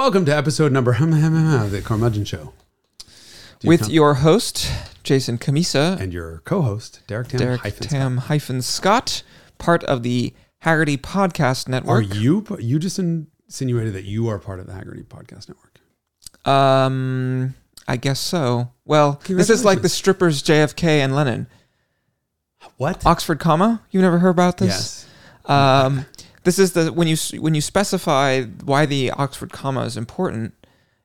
Welcome to episode number of the Carmudgeon Show. You with come- your host Jason Camisa, and your co-host Derek Tam. Derek hyphen Tam hyphen Scott, part of the Hagerty Podcast Scott. Are Network. you? You just insinuated that you are part of the Hagerty Podcast Network. Um, I guess so. Well, this is like the strippers JFK and Lennon. What? Oxford comma. You never heard about this? yes. Um, this is the when you when you specify why the Oxford comma is important,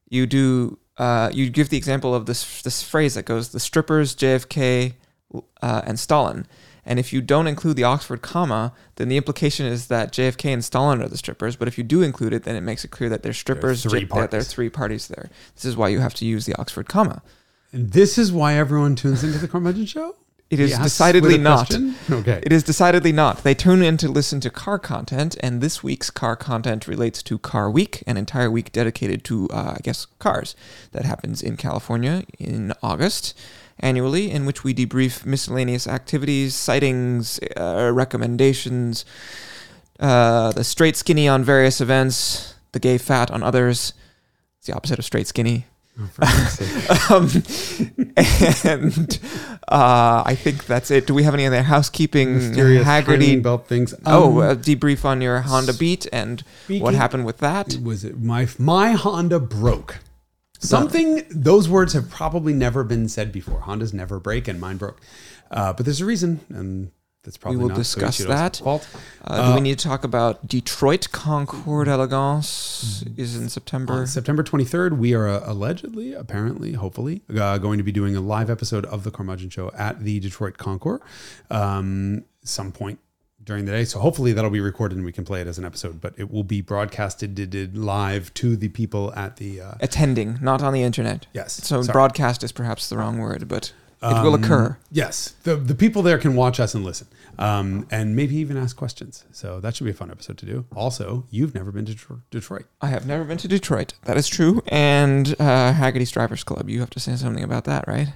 you do uh, you give the example of this this phrase that goes the strippers JFK uh, and Stalin. And if you don't include the Oxford comma, then the implication is that JFK and Stalin are the strippers. But if you do include it, then it makes it clear that there's strippers. three J- that there are parties. three parties there. This is why you have to use the Oxford comma. And this is why everyone tunes into the Carmudgeon Show. It is Yes, decidedly not. question? Okay. It is decidedly not. They tune in to listen to car content, and this week's car content relates to Car Week, an entire week dedicated to, uh, I guess, cars that happens in California in August annually, in which we debrief miscellaneous activities, sightings, uh, recommendations, uh, the straight skinny on various events, the gay fat on others. It's the opposite of straight skinny. Oh, Um, and uh, I think that's it. Do we have any other housekeeping? Mysterious Hagerty. belt things. oh, Um, a debrief on your Honda Beat and what happened with that. was it my my Honda broke. Something those words have probably never been said before. Hondas never break, and mine broke. Uh, but there's a reason, and that's probably will not discuss Soichiro's that. fault. Uh, do uh, we need to talk about Detroit Concours d'Elegance? Is in September. On September 23rd, we are uh, allegedly, apparently, hopefully, uh, going to be doing a live episode of the Carmudgeon Show at the Detroit Concours um, some point during the day. So hopefully that'll be recorded and we can play it as an episode, but it will be broadcasted live to the people at the. Uh, Attending, not on the internet. yes. So sorry. broadcast is perhaps the wrong word, but it will Um, occur. Yes, the the people there can watch us and listen, um, and maybe even ask questions. So that should be a fun episode to do. Also, you've never been to Detro- Detroit. I have never been to Detroit. That is true. And uh, Hagerty's Drivers Club. You have to say something about that, right?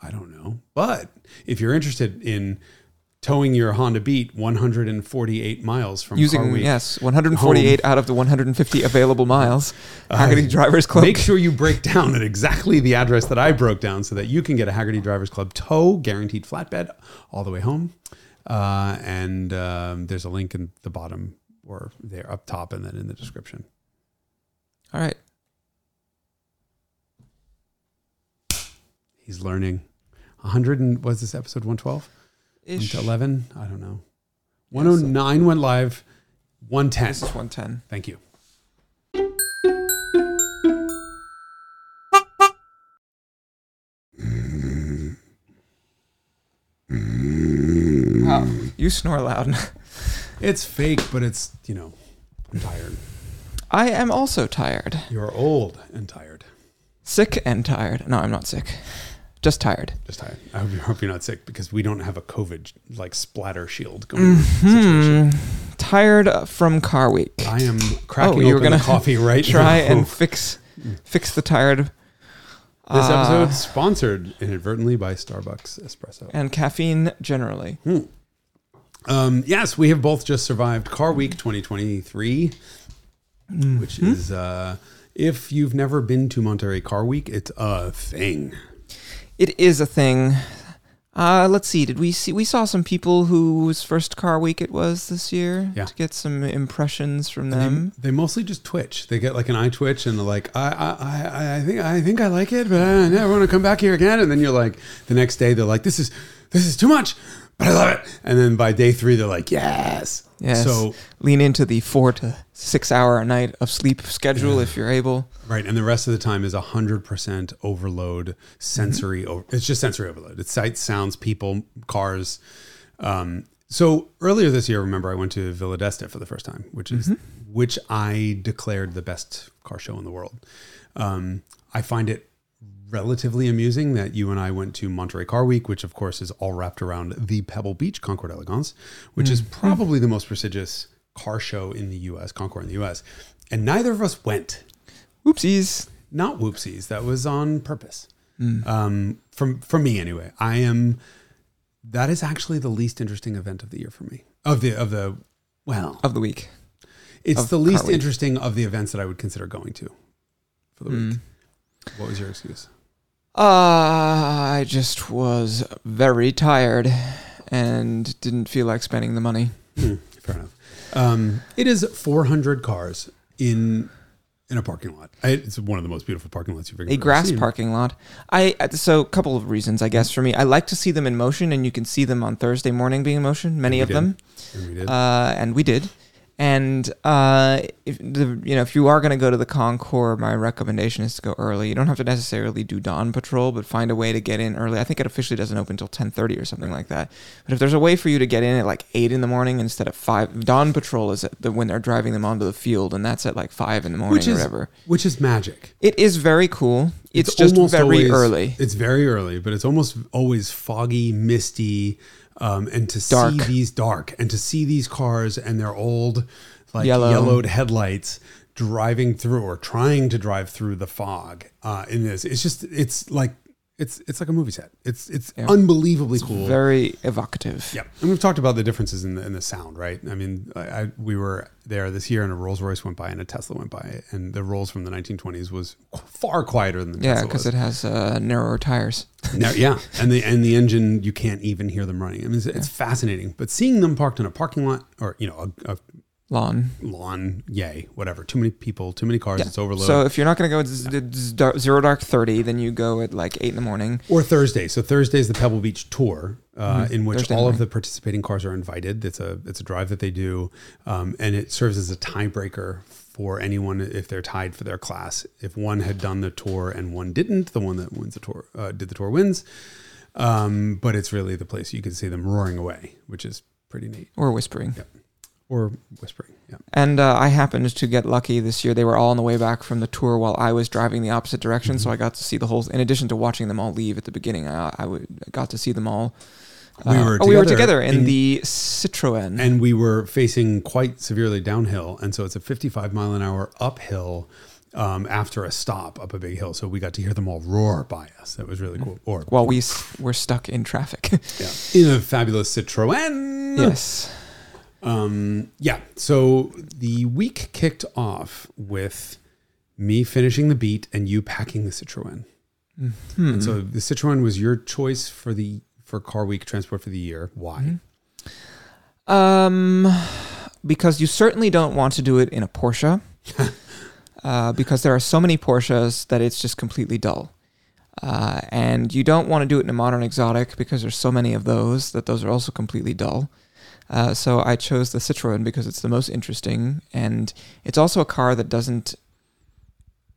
I don't know, but if you're interested in towing your Honda Beat 148 miles from Car Using Week, yes, 148 out of the 150 available miles. Hagerty Uh, Drivers Club. Make sure you break down at exactly the address that I broke down so that you can get a Hagerty Drivers Club tow, guaranteed flatbed, all the way home. Uh, and um, there's a link in the bottom or there up top and then in the description. All right. He's learning. 100 and was this episode 112? Ish. 11? I don't know. 109 went live. 110. This is 110. Thank you. Wow. You snore loud. It's fake, but it's, you know, I'm tired. I am also tired. You're old and tired. Sick and tired. No, I'm not sick. Just tired. Just tired. I hope, you hope you're not sick because we don't have a COVID like splatter shield going on situation. Hmm. Tired from car week. I am cracking Oh, you were gonna coffee right Try now. and fix fix the tired. this uh, episode sponsored inadvertently by Starbucks Espresso. and caffeine generally. Um, yes, we have both just survived Car Week 2023, Mm-hmm. which is uh, if you've never been to Monterey Car Week, it's a thing. It is a thing. Uh, let's see. Did we see? We saw some people whose first car week it was this year. Yeah. To get some impressions from They, them. they mostly just twitch. They get like an eye twitch and they're like, I, I, I, I think, I think I like it, but I never want to come back here again. And then you're like, the next day they're like, this is, this is too much, but I love it. And then by day three they're like, yes. Yes. So Lean into the four to six hour a night of sleep schedule Yeah. if you're able. right, and the rest of the time is hundred percent overload, sensory. Over, it's just sensory overload. It's sights, sounds, people, cars. Um, so earlier this year, remember I went to Villa d'Este for the first time, which is which I declared the best car show in the world. Um, I find it relatively amusing that you and I went to Monterey Car Week, which of course is all wrapped around the Pebble Beach Concours d'Elegance, which is probably the most prestigious car show in the U.S. Concord in the U.S. And neither of us went. Oopsies. Not whoopsies. That was on purpose. Um, from for me anyway. I am. That is actually the least interesting event of the year for me. Of the of the well, Of the week. it's the least interesting of the events that I would consider going to for the Mm. week. What was your excuse? Uh, I just was very tired and didn't feel like spending the money. Hmm, fair enough. Um, it is 400 cars in in a parking lot. I, it's one of the most beautiful parking lots you've ever seen. A grass seen. parking lot. I uh, so a couple of reasons, I guess, for me. I like to see them in motion, and you can see them on Thursday morning being in motion. Many of did. them, And we did. uh, and we did. And uh, if the you know if you are going to go to the Concours, my recommendation is to go early. You don't have to necessarily do dawn patrol, but find a way to get in early. I think it officially doesn't open until ten thirty or something like that. But if there's a way for you to get in at like eight in the morning instead of five, dawn patrol is at the, when they're driving them onto the field, and that's at like five in the morning which or is whatever. which is magic. It is very cool. It's, It's just very always- early. It's very early, but it's almost always foggy, misty, um, and to Dark. see these dark and to see these cars and their old, like Yellow. yellowed headlights driving through or trying to drive through the fog uh, in this. It's just it's like it's it's like a movie set. It's it's Yeah. unbelievably cool. Very evocative. Yeah, and we've talked about the differences in the in the sound, right? I mean, I, I we were there this year, and a Rolls Royce went by, and a Tesla went by, and the Rolls from the 1920s was far quieter than the Yeah, Tesla because it has uh, narrower tires. No, yeah, and the and the engine you can't even hear them running. I mean, it's, it's fascinating. But seeing them parked in a parking lot or you know a, a Lawn. lawn, yay, whatever. Too many people, too many cars. Yeah. It's overloaded. So if you're not going to go at z- z- zero dark 30, then you go at like 8 in the morning. or Thursday. So Thursday is the Pebble Beach tour, uh, Mhm. in which Thursday all morning. of the participating cars are invited. It's a it's a drive that they do, um, and it serves as a tiebreaker for anyone if they're tied for their class. If one had done the tour and one didn't, the one that wins the tour uh, did the tour wins. Um, but it's really the place you can see them roaring away, which is pretty neat. Or whispering. Yeah. Or whispering. Yeah. And uh, I happened to get lucky this year. They were all on the way back from the tour while I was driving the opposite direction. Mm-hmm. So I got to see the whole, in addition to watching them all leave at the beginning, I, I would, got to see them all. We Uh, were oh, we were together together in, in- the Citroen. and we were facing quite severely downhill and so it's a 55 mile an hour uphill um, after a stop up a big hill so we got to hear them all roar by us that was really cool or while we were stuck in traffic. yeah, in a fabulous citroen yes. Um, yeah so the week kicked off with me finishing the beat and you packing the citroen Hmm. and so the citroen was your choice for the for car week transport for the year why Um, because you certainly don't want to do it in a Porsche, uh, because there are so many Porsches that it's just completely dull. Uh, and you don't want to do it in a modern exotic because there's so many of those that those are also completely dull. Uh, so I chose the Citroen because it's the most interesting, and it's also a car that doesn't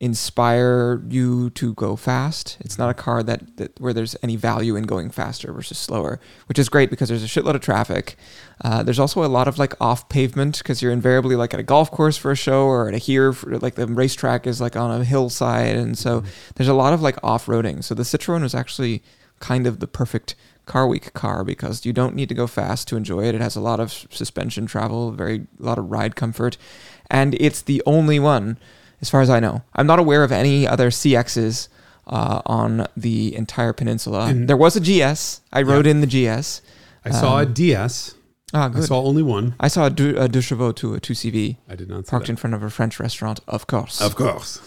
inspire you to go fast. It's not a car that, that where there's any value in going faster versus slower, which is great because there's a shitload of traffic. Uh, there's also a lot of like off pavement because you're invariably like at a golf course for a show or at a here for, like the racetrack is like on a hillside, and so there's a lot of like off roading. So the Citroen was actually kind of the perfect car week car because you don't need to go fast to enjoy it. It has a lot of suspension travel, very a lot of ride comfort, and it's the only one, as far as I know. I'm not aware of any other CXs uh, on the entire peninsula. And- there was a GS. I rode in the GS. i saw a Um, ds Ah, good. i saw only one I saw a, a deux chevaux to a 2CV i did not parked that. in front of a French restaurant, of course. Of course.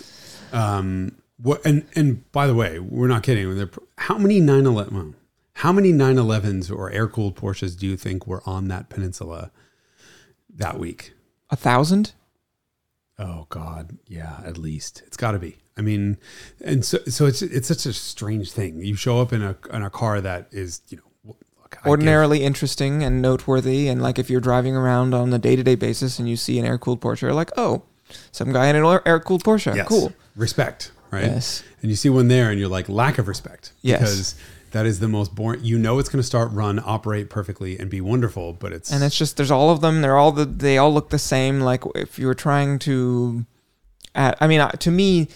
Um, what and and by the way, we're not kidding. How many 911? Well, how many 911s or air cooled Porsches do you think were on that peninsula that week? a thousand? Oh God, yeah, at least it's got to be. I mean, and so so it's it's such a strange thing. You show up in a in a car that is you know look, give- ordinarily interesting and noteworthy. And like if you're driving around on a day to day basis and you see an air cooled Porsche, you're like, oh, some guy in an air cooled Porsche. Yes. Cool. respect, right? Yes. And you see one there, and you're like lack of respect Yes. because that is the most boring. You know, it's going to start, run, operate perfectly, and be wonderful, but it's And it's just there's all of them. They're all the they all look the same. Like if you were trying to, at, I mean, to me,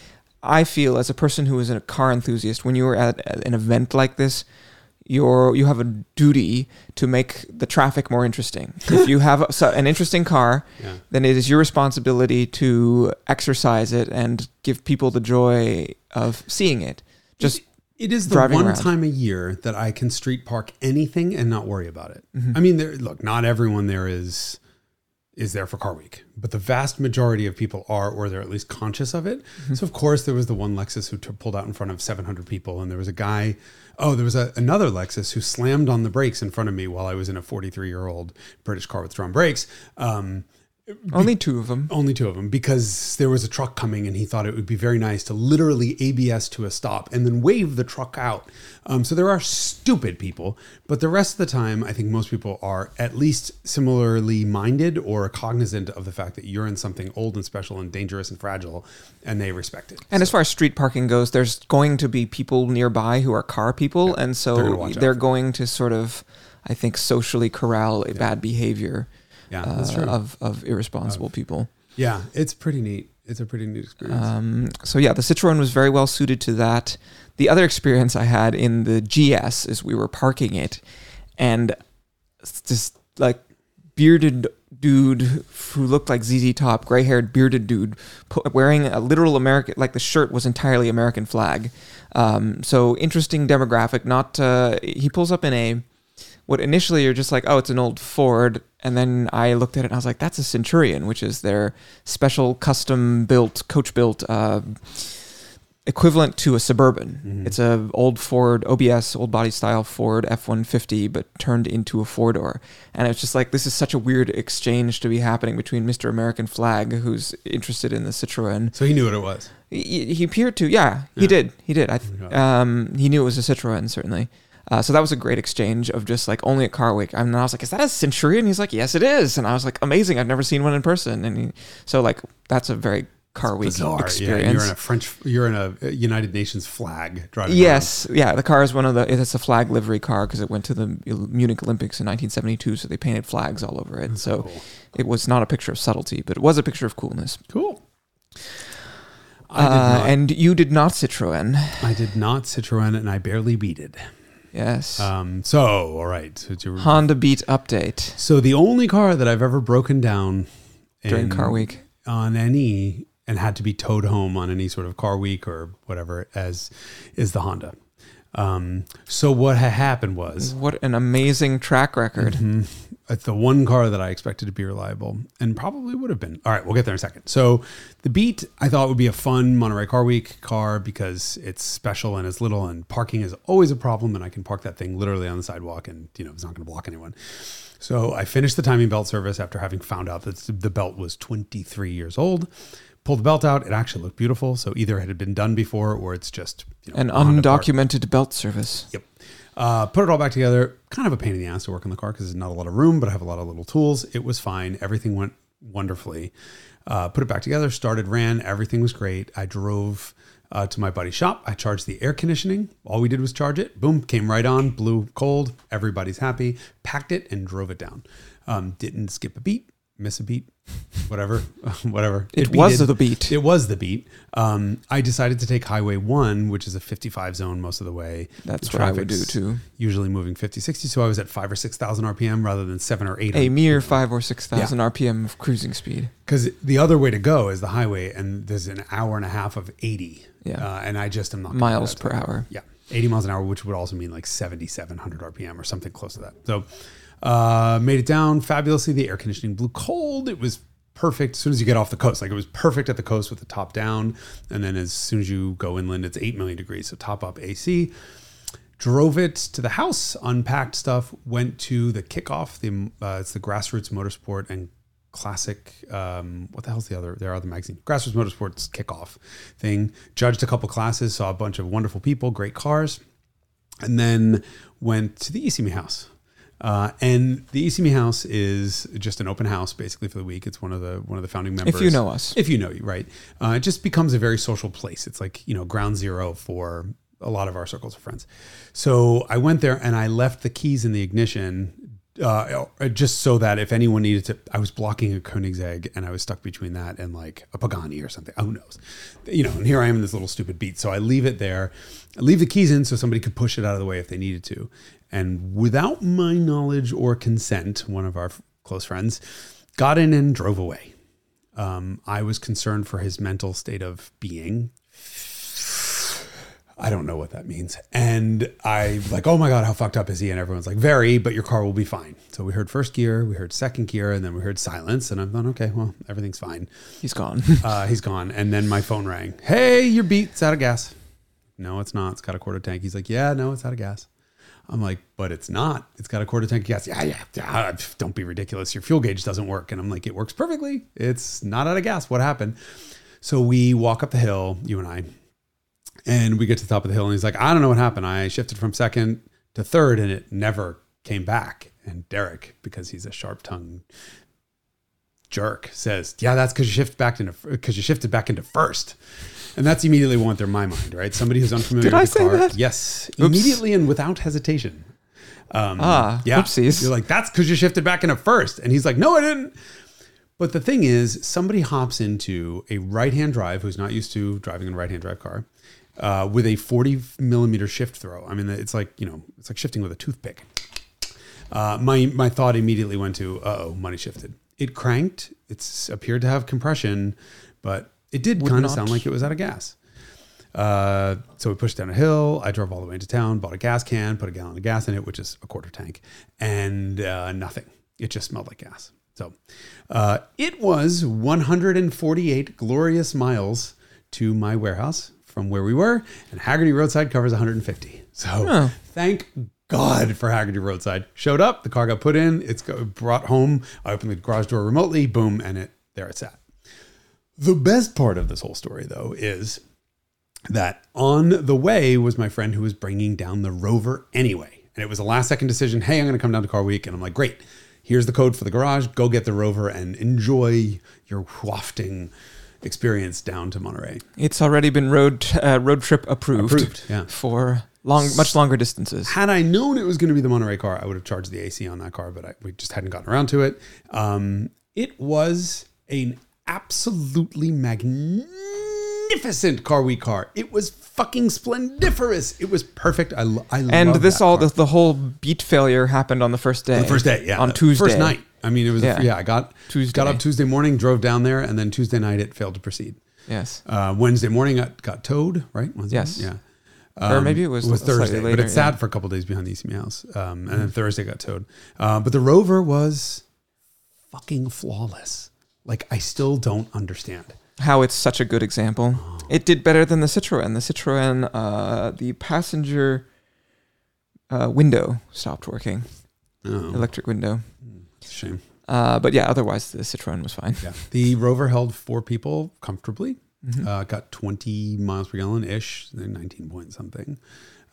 I feel as a person who is a car enthusiast, when you are at an event like this, you're you have a duty to make the traffic more interesting. if you have a, an interesting car, yeah. then it is your responsibility to exercise it and give people the joy of seeing it. Just It is the one around. time a year that I can street park anything and not worry about it. Mhm. I mean, there, look, not everyone there is is there for Car Week, but the vast majority of people are, or they're at least conscious of it. So of course there was the one Lexus who t- pulled out in front of 700 people, and there was a guy. Oh, there was a, another Lexus who slammed on the brakes in front of me while I was in a 43 year old British car with drum brakes. Um, Only two of them. only two of them because there was a truck coming and he thought it would be very nice to literally ABS to a stop and then wave the truck out. Um, so there are stupid people, but the rest of the time, I think most people are at least similarly minded or cognizant of the fact that you're in something old and special and dangerous and fragile, and they respect it. And as far as street parking goes, there's going to be people nearby who are car people, and they're so they're going to sort of, I think, socially corral a bad behavior Yeah, uh, that's true. of of irresponsible people. yeah, it's pretty neat. It's a pretty neat experience. Um, so yeah, the Citroen was very well suited to that. The other experience I had in the GS is we were parking it, and this like bearded dude who looked like ZZ Top, gray-haired bearded dude, wearing a literal American, like the shirt was entirely American flag. Um, so interesting demographic. Not uh, he pulls up in a what initially you're just like, oh, it's an old Ford, and then I looked at it and I was like, that's a Centurion, which is their special custom built, coach built uh, equivalent to a Suburban. Mhm. It's a old Ford OBS, old body style Ford F150, but turned into a four door. And it's just like this is such a weird exchange to be happening between Mr. American Flag, who's interested in the Citroen. so he knew what it was. He, he appeared to, yeah, he did, he did. I, um, he knew it was a Citroen certainly. Uh, so that was a great exchange of just like only at Car Week. And I was like, "Is that a Centurion?" He's like, "Yes, it is." And I was like, "Amazing! I've never seen one in person." And he, so like that's a very Car Week Bizarre. experience. Yeah, you're in a French, you're in a United Nations flag driving. around. Yes, yeah. The car is one of the. It's a flag livery car because it went to the Munich Olympics in 1972, so they painted flags all over it. So Cool. it was not a picture of subtlety, but it was a picture of coolness. Cool. Uh, and you did not Citroen. I did not Citroen, and I barely beat it. Yes. Um, so, all right. So, to- Honda Beat update so the only car that I've ever broken down during in- Car Week. on any and had to be towed home on any sort of car week or whatever as is the Honda. Um, so what had happened was What an amazing track record. It's the one car that I expected to be reliable and probably would have been. All right, we'll get there in a second. So the Beat I thought would be a fun Monterey Car Week car because it's special and it's little and parking is always a problem and I can park that thing literally on the sidewalk and you know it's not going to block anyone. So I finished the timing belt service after having found out that the belt was 23 years old. Pulled the belt out. It actually looked beautiful. So either it had been done before or it's just you know, An a Honda part. undocumented belt service. Yep. Uh, put it all back together. Kind of a pain in the ass to work on the car because there's not a lot of room, but I have a lot of little tools. It was fine. Everything went wonderfully. Uh, put it back together, started, ran. Everything was great. I drove uh, to my buddy's shop. I charged the air conditioning. All we did was charge it. Boom, came right on, blew cold. Everybody's happy. Packed it and drove it down. Um, didn't skip a beat, miss a beat, whatever, whatever. It, was the beat. It was the beat. Um, I decided to take Highway 1, which is a 55 zone most of the way. That's The what I would do too. Usually moving 50, 60. So I was at five or 6,000 RPM rather than seven or eight. A mere five or six thousand RPM of cruising speed. Because the other way to go is the highway, and there's an hour and a half of 80. Yeah. Uh, and I just am not. gonna do Miles per hour. Yeah. 80 miles an hour, which would also mean like 7,700 RPM or something close to that. So uh, made it down fabulously. The air conditioning blew cold. It was perfect as soon as you get off the coast. Like it was perfect at the coast with the top down. And then as soon as you go inland, it's 8 million degrees. So top up AC. Drove it to the house, unpacked stuff, went to the kickoff. The uh, it's the Grassroots Motorsport and Classic. Um, what the hell's the other? There are the magazine Grassroots Motorsports kickoff thing. Judged a couple classes, saw a bunch of wonderful people, great cars, and then went to the ECME house. Uh, and the ECME house is just an open house basically for the week. It's one of the one of the founding members. If you know us. if you know you, right? Uh, it just becomes a very social place. It's like you know ground zero for a lot of our circles of friends. So I went there and I left the keys in the ignition. Uh, just so that if anyone needed to, I was blocking a Koenigsegg and I was stuck between that and like a Pagani or something. Who knows? You know, and here I am in this little stupid beat. So I leave it there, leave the keys in so somebody could push it out of the way if they needed to. And without my knowledge or consent, one of our f- close friends got in and drove away. Um, I was concerned for his mental state of being. I don't know what that means. And I like, oh my God, how fucked up is he? And everyone's like, very, but your car will be fine. So we heard first gear, we heard second gear, and then we heard silence. And I'm thought, okay, well, everything's fine. He's gone. Uh, he's gone. And then my phone rang. Hey, your beat's out of gas. No, it's not. It's got a quarter tank. He's like, yeah, no, it's out of gas. I'm like, but it's not. It's got a quarter tank of gas. Yeah, yeah, yeah. Ah, don't be ridiculous. Your fuel gauge doesn't work. And I'm like, it works perfectly. It's not out of gas. What happened? So we walk up the hill, you and I, and we get to the top of the hill. And he's like, I don't know what happened. I shifted from second to third and it never came back. And Derek, because he's a sharp tongued jerk, says, Yeah, that's because you shifted back into because you shifted back into first. And that's immediately what went through my mind, right? Somebody who's unfamiliar Did with I the say car. that? Yes. Oops. Immediately and without hesitation. Um, Ah, yeah. whoopsies. You're like, that's because you shifted back into first. And he's like, no, I didn't. But the thing is, somebody hops into a right hand drive who's not used to driving a right hand drive car uh, with a 40 millimeter shift throw. I mean, it's like, you know, it's like shifting with a toothpick. Uh, my, my thought immediately went to, uh oh, money shifted. It cranked. It's appeared to have compression, but it did kind of sound like it was out of gas. Uh, so we pushed down a hill. I drove all the way into town, bought a gas can, put a gallon of gas in it, which is a quarter tank, and uh, nothing. It just smelled like gas. So uh, it was 148 glorious miles to my warehouse from where we were, and Hagerty Roadside covers 150. So Oh. thank God for Hagerty Roadside. Showed up, the car got put in, it's got brought home. I opened the garage door remotely, boom, and it there it's at. The best part of this whole story, though, is that on the way was my friend who was bringing down the Rover anyway. And it was a last second decision. Hey, I'm going to come down to Car Week. And I'm like, great. Here's the code for the garage. Go get the Rover and enjoy your wafting experience down to Monterey. It's already been road uh, road trip approved, Approved, yeah. for long, much longer distances. Had I known it was going to be the Monterey car, I would have charged the AC on that car, but I, we just hadn't gotten around to it. Um, it was an absolutely magnificent car we car. It was fucking splendiferous. It was perfect. I, lo- I And this all the, the whole beat failure happened on the first day. the first day, yeah, on Tuesday, first night. I mean, it was yeah. Yeah. I got Tuesday. got up Tuesday morning, drove down there, and then Tuesday night it failed to proceed. Yes, Uh, Wednesday morning got got towed, right? Wednesday, Yes. yeah. Or maybe it was it was Thursday, but later, it sat yeah. For a couple days behind the ECM house, um, and then Thursday got towed. Uh, but the Rover was fucking flawless. Like I still don't understand. how it's such a good example. Oh. It did better than the Citroen. The Citroen, uh, the passenger uh, window stopped working, Oh, electric window. it's a shame. Uh, but yeah, otherwise the Citroen was fine. Yeah, the Rover held four people comfortably. Mm-hmm. Uh, got 20 miles per gallon ish, 19 point something.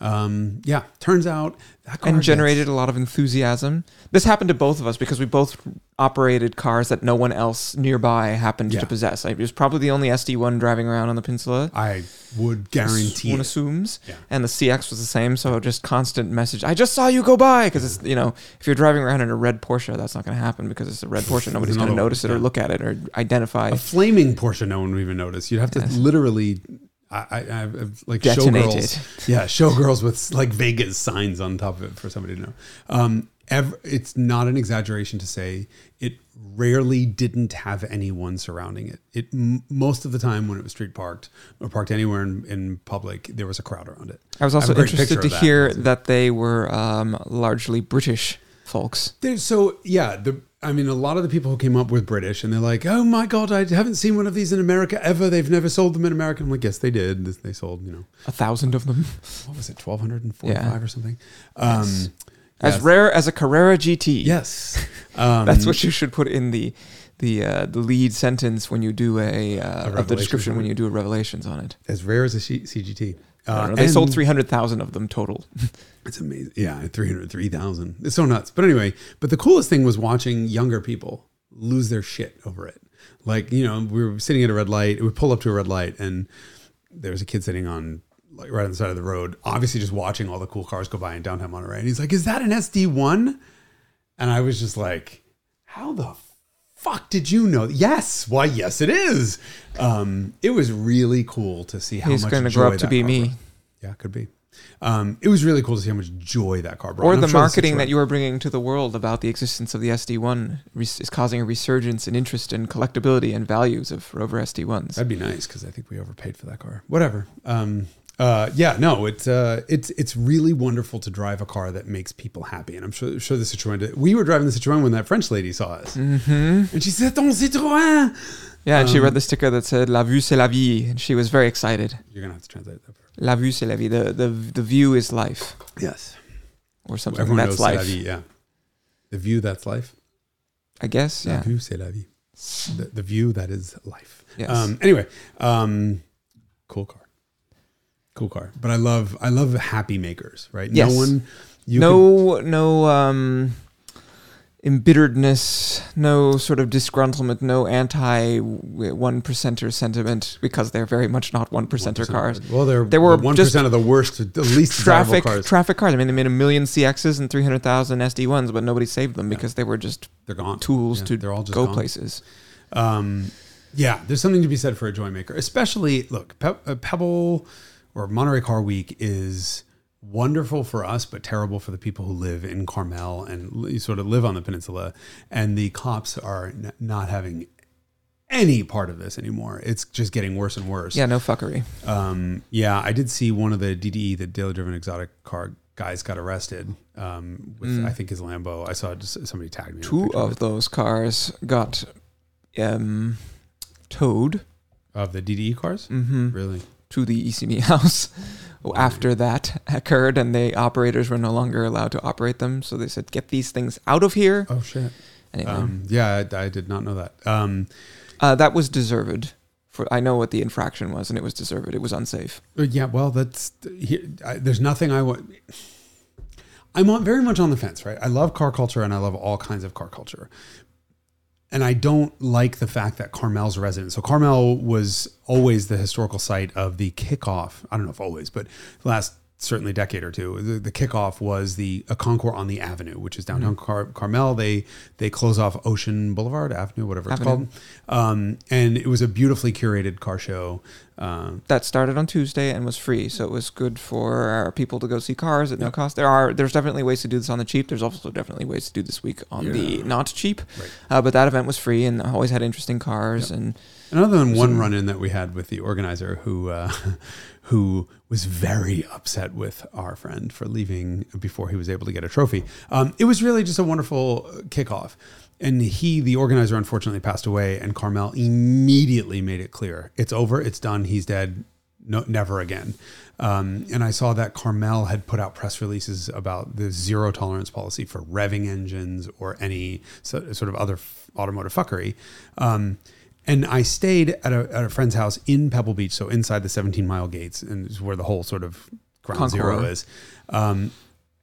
Um, yeah, turns out that car and generated gets- a lot of enthusiasm. This happened to both of us because we both operated cars that no one else nearby happened Yeah. to possess. It was probably the only SD1 driving around on the peninsula. I would guarantee. one assumes, Yeah. and the CX was the same. So just constant message. I just saw you go by because it's you know if you're driving around in a red Porsche, that's not going to happen because it's a red Porsche. Nobody's going to notice it or look at it or identify. A flaming Porsche, no one would even notice. You'd have to Yes. literally, I, I, I I've, like showgirls. Yeah, showgirls with like Vegas signs on top of it for somebody to know. Um, ev- it's not an exaggeration to say it rarely didn't have anyone surrounding it. It m- most of the time when it was street parked or parked anywhere in, in public, there was a crowd around it. I was also great interested to that. hear that they were um, largely British folks. There's, so yeah, the I mean, a lot of the people who came up with British, and they're like, "Oh my god, I haven't seen one of these in America ever. They've never sold them in America." I'm like, "Yes, they did. They sold, you know, A thousand of them, what was it, 1245 Yeah. or something?" Um, Yes. as yes. rare as a Carrera GT. Yes, um, That's what you should put in the the uh, the lead sentence when you do a, uh, of the description when you do a revelations on it. as rare as a C- CGT. Uh, they sold three hundred thousand of them total. It's amazing. Yeah, 303,000. It's so nuts. But anyway, but the coolest thing was watching younger people lose their shit over it. Like, you know, we were sitting at a red light. We pull up to a red light and there was a kid sitting on like right on the side of the road, obviously just watching all the cool cars go by in downtown Monterey. And he's like, "Is that an SD1?" And I was just like, "How the fuck did you know?" Yes. Why, yes it is. Um, it was really cool to see how He's much going to joy grow up to be me. brought. Yeah, could be. Um, it was really cool to see how much joy that car brought. Or the sure marketing that you are bringing to the world about the existence of the SD1 is causing a resurgence in interest in collectability and values of Rover SD1s. That'd be nice because I think we overpaid for that car. Whatever. Um, Uh, yeah, no, it's uh, it's it's really wonderful to drive a car that makes people happy, and I'm sure sure the Citroen. Did. We were driving the Citroen when that French lady saw us, Mm-hmm. and she said, "Ton Citroen." Yeah, and she Um, read the sticker that said "La vue c'est la vie," and she was very excited. You're gonna have to translate that. For La vue c'est la vie. The the the view is life, yes, or something. everyone that's knows c'est la life. vie. Yeah, the view that's life. I guess. La Yeah. vue c'est la vie. The, the view that is life. Yes. Um, anyway, um, cool car, cool car. But I love I love happy makers. Right? Yes. No one. You could- no no um embitteredness no sort of disgruntlement no anti one percenter sentiment because they're very much not one percenter cars Well, they're They were one of the worst, the least traffic cars. traffic cars i mean they made a million cxs and 300000 sd1s but nobody saved them Yeah. because they were just they're gone. tools Yeah, to they're all just go gone. places Um, yeah, there's something to be said for a joy maker, especially look, Pe- uh, Pebble or Monterey Car Week is wonderful for us, but terrible for the people who live in Carmel and sort of live on the peninsula. And the cops are n- not having any part of this anymore. It's just getting worse and worse. yeah no fuckery Um, yeah, I did see one of the DDE, the daily driven exotic car guys, got arrested um, with Mm. I think his Lambo. I saw just somebody tagged me. two picture of those cars got um towed of the DDE cars. hmm Really? To the ECB house after that occurred and the operators were no longer allowed to operate them. So they said, get these things out of here. Oh shit. Anyway, Um, yeah, I, I did not know that. Um, uh, that was deserved. For I know what the infraction was, and it was deserved. It was unsafe. yeah, well, that's here, I, there's nothing I want. I'm on, very much on the fence, right? I love car culture and I love all kinds of car culture. And I don't like the fact that Carmel's a resident. So Carmel was always the historical site of the kickoff. I don't know if always, but last certainly decade or two, the, the kickoff was the a concours on the Avenue, which is downtown Car- Carmel. They they close off Ocean Boulevard Avenue, whatever it's Avenue. called, um, and it was a beautifully curated car show. Um, That started on Tuesday and was free, so it was good for our people to go see cars at no cost. There are there's definitely ways to do this on the cheap. There's also definitely ways to do this week on the not cheap. Right. Uh, but that event was free and always had interesting cars and And other than one run in that we had with the organizer who uh, who was very upset with our friend for leaving before he was able to get a trophy, um, it was really just a wonderful kickoff. And he, the organizer, unfortunately passed away, and Carmel immediately made it clear it's over, it's done, he's dead, no, never again. Um, and I saw that Carmel had put out press releases about the zero tolerance policy for revving engines or any so, sort of other f- automotive fuckery. Um, and I stayed at a, at a friend's house in Pebble Beach, so inside the 17 mile gates, and is where the whole sort of ground Concours. zero is. Um,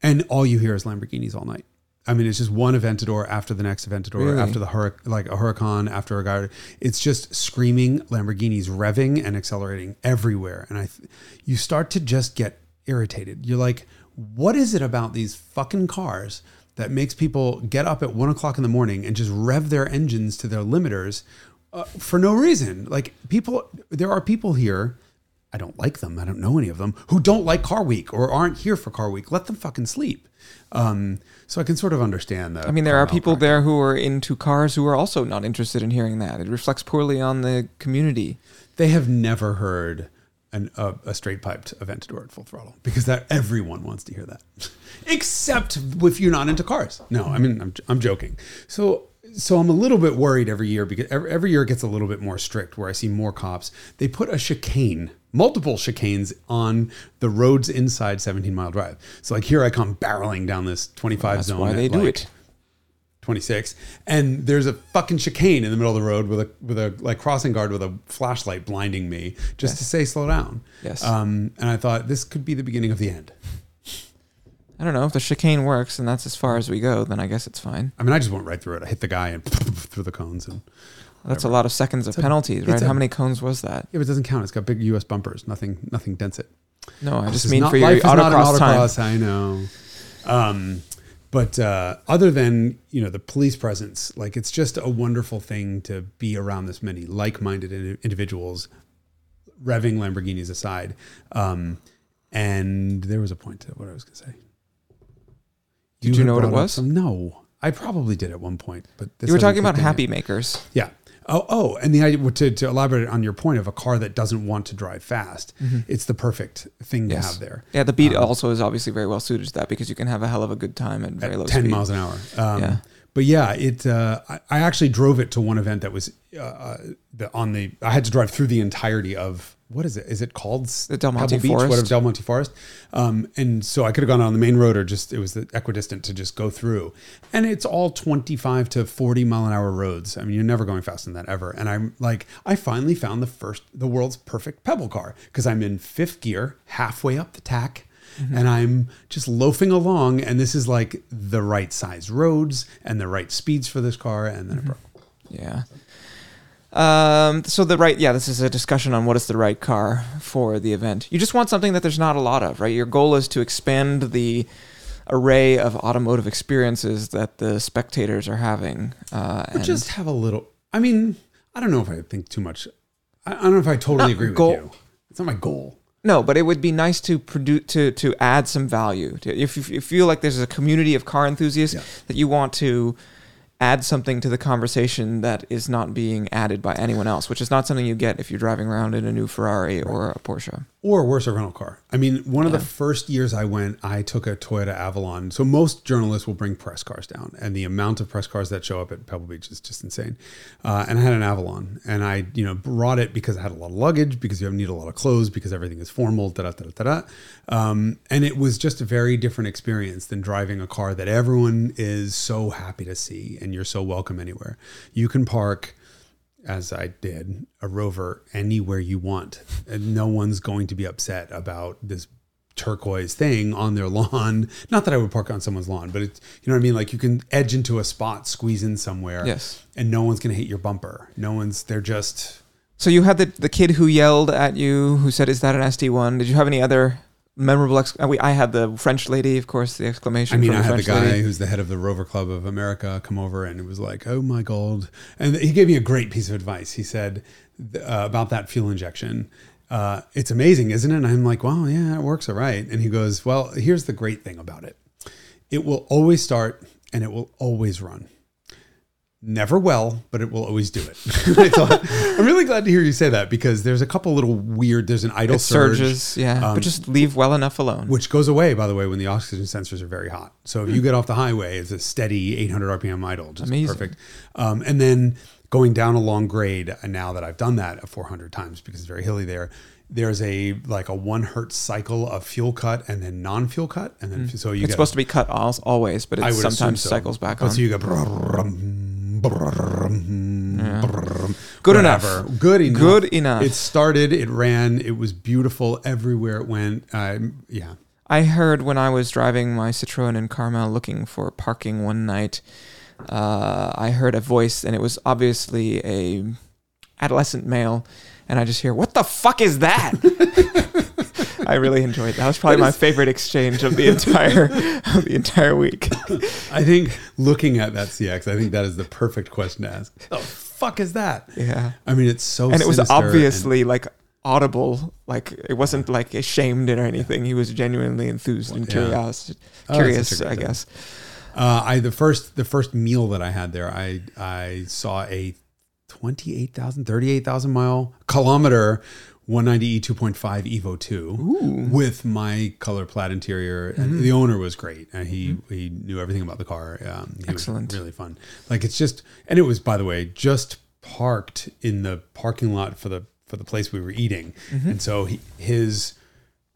and all you hear is Lamborghinis all night. I mean, it's just one Aventador after the next Aventador, Really? after the hurric- like a Huracan, after a guy. It's just screaming Lamborghinis revving and accelerating everywhere, and I, th- you start to just get irritated. You're like, what is it about these fucking cars that makes people get up at one o'clock in the morning and just rev their engines to their limiters uh, for no reason? Like people, there are people here. I don't like them. I don't know any of them who don't like Car Week or aren't here for Car Week. Let them fucking sleep. Um, so I can sort of understand that. I mean, there are people there who are into cars who are also not interested in hearing that. It reflects poorly on the community. They have never heard an, a, a straight piped Aventador at full throttle because that everyone wants to hear that, except if you're not into cars. No, I mean I'm, I'm joking. So so I'm a little bit worried every year because every, every year it gets a little bit more strict where I see more cops. They put a chicane, multiple chicanes on the roads inside 17 Mile Drive. So like here I come barreling down this 25 That's zone. why they do like, it. 26 and there's a fucking chicane in the middle of the road with a with a like crossing guard with a flashlight blinding me just to say slow down Yes. um and i thought this could be the beginning of the end I don't know if the chicane works and that's as far as we go. Then I guess it's fine. i mean i just went right through it i hit the guy and through the cones and That's a lot of seconds of a- penalties, right? a- How many cones was that? yeah but it doesn't count it's got big us bumpers nothing nothing dents it No, I This just mean not- for your life an autocross time. i know um but uh, other than you know the police presence, like it's just a wonderful thing to be around this many like-minded in- individuals, revving Lamborghinis aside. Um, and there was a point to what I was going to say. Did you had know what it was? Some, no, I probably did at one point, but this You were talking about kicked in yet. happy makers. Yeah. Oh, oh, and the idea to, to elaborate on your point of a car that doesn't want to drive fast, it's the perfect thing to Mm-hmm. Have there. Yeah, the Beat also is obviously very well suited to that because you can have a hell of a good time at very at low 10 speed. miles an hour. Um, Yeah. But yeah, it. Uh, I, I actually drove it to one event that was uh, uh, the, on the. I had to drive through the entirety of what is it? Is it called The Del Monte Pebble Beach? Forest. Whatever Del Monte Forest. Um, and so I could have gone on the main road or just it was the equidistant to just go through. And it's all twenty five to forty mile an hour roads. I mean, you're never going faster than that ever. And I'm like, I finally found the first, the world's perfect pebble car because I'm in fifth gear, halfway up the tack and I'm just loafing along, and this is like the right size roads and the right speeds for this car, and then it broke. Yeah. Um, so the right, yeah, this is a discussion on what is the right car for the event. You just want something that there's not a lot of, right? Your goal is to expand the array of automotive experiences that the spectators are having. Uh, and just have a little. I mean, I don't know if I think too much. I, I don't know if I totally agree with goal- you. It's not my goal. No, but it would be nice to produce to to add some value. If you, feel like there's a community of car enthusiasts Yeah. that you want to add something to the conversation that is not being added by anyone else, which is not something you get if you're driving around in a new Ferrari or a Porsche. Or worse, a rental car. I mean, one of the first years I went, I took a Toyota Avalon. So most journalists will bring press cars down, and the amount of press cars that show up at Pebble Beach is just insane. Uh, and I had an Avalon, and I, you know, brought it because I had a lot of luggage, because you need a lot of clothes, because everything is formal, da da da da da. Um, and it was just a very different experience than driving a car that everyone is so happy to see, and you're so welcome anywhere. You can park as I did, a rover anywhere you want. And no one's going to be upset about this turquoise thing on their lawn. Not that I would park on someone's lawn, but it's, you know what I mean? Like you can edge into a spot, squeeze in somewhere, Yes. and no one's going to hit your bumper. No one's, they're just, So you had the the kid who yelled at you, who said, "Is that an SD one?" Did you have any other memorable? Ex- we, I had the French lady, of course, the exclamation. I mean, from I the had the French guy lady. who's the head of the Rover Club of America come over and it was like, oh my God. And he gave me a great piece of advice. He said uh, about that fuel injection. Uh, it's amazing, isn't it? And I'm like, well, yeah, it works all right. And he goes, well, here's the great thing about it it will always start and it will always run. Never well, but it will always do it. I thought, I'm really glad to hear you say that because there's a couple little weird. There's an idle It surge, surges, yeah, um, but just leave well enough alone. which goes away by the way when the oxygen sensors are very hot. So if you get off the highway, it's a steady 800 RPM idle, just Amazing. perfect. Um, and then going down a long grade, and now that I've done that 400 times because it's very hilly there, there's a like a one hertz cycle of fuel cut and then non-fuel cut, and then so you it's get supposed to be cut al- always, but it I would assume sometimes so. cycles back But on. So you go. Brum, Good whatever. enough. Good enough. Good enough. It started. It ran. It was beautiful everywhere it went. Um, yeah. I heard when I was driving my Citroen in Carmel looking for parking one night, uh, I heard a voice, and it was obviously a adolescent male, and I just hear, "What the fuck is that?" I really enjoyed that. That was probably That my favorite exchange of the entire of the entire week. I think looking at that CX, I think that is the perfect question to ask. The fuck is that? Yeah, I mean, it's so. and it was sinister and- obviously like audible, like it wasn't like ashamed or anything. He was genuinely enthused and Yeah. curious. Oh, Curious, great I guess. Uh, I the first the first meal that I had there, I I saw a 28,000, 38,000 mile kilometer 190e 2.5 Evo 2 with my color plaid interior. And mm-hmm. the owner was great. And he, he knew everything about the car. Um, Excellent. Was really fun. Like it's just, and it was, by the way, just parked in the parking lot for the, for the place we were eating. Mm-hmm. And so he, his,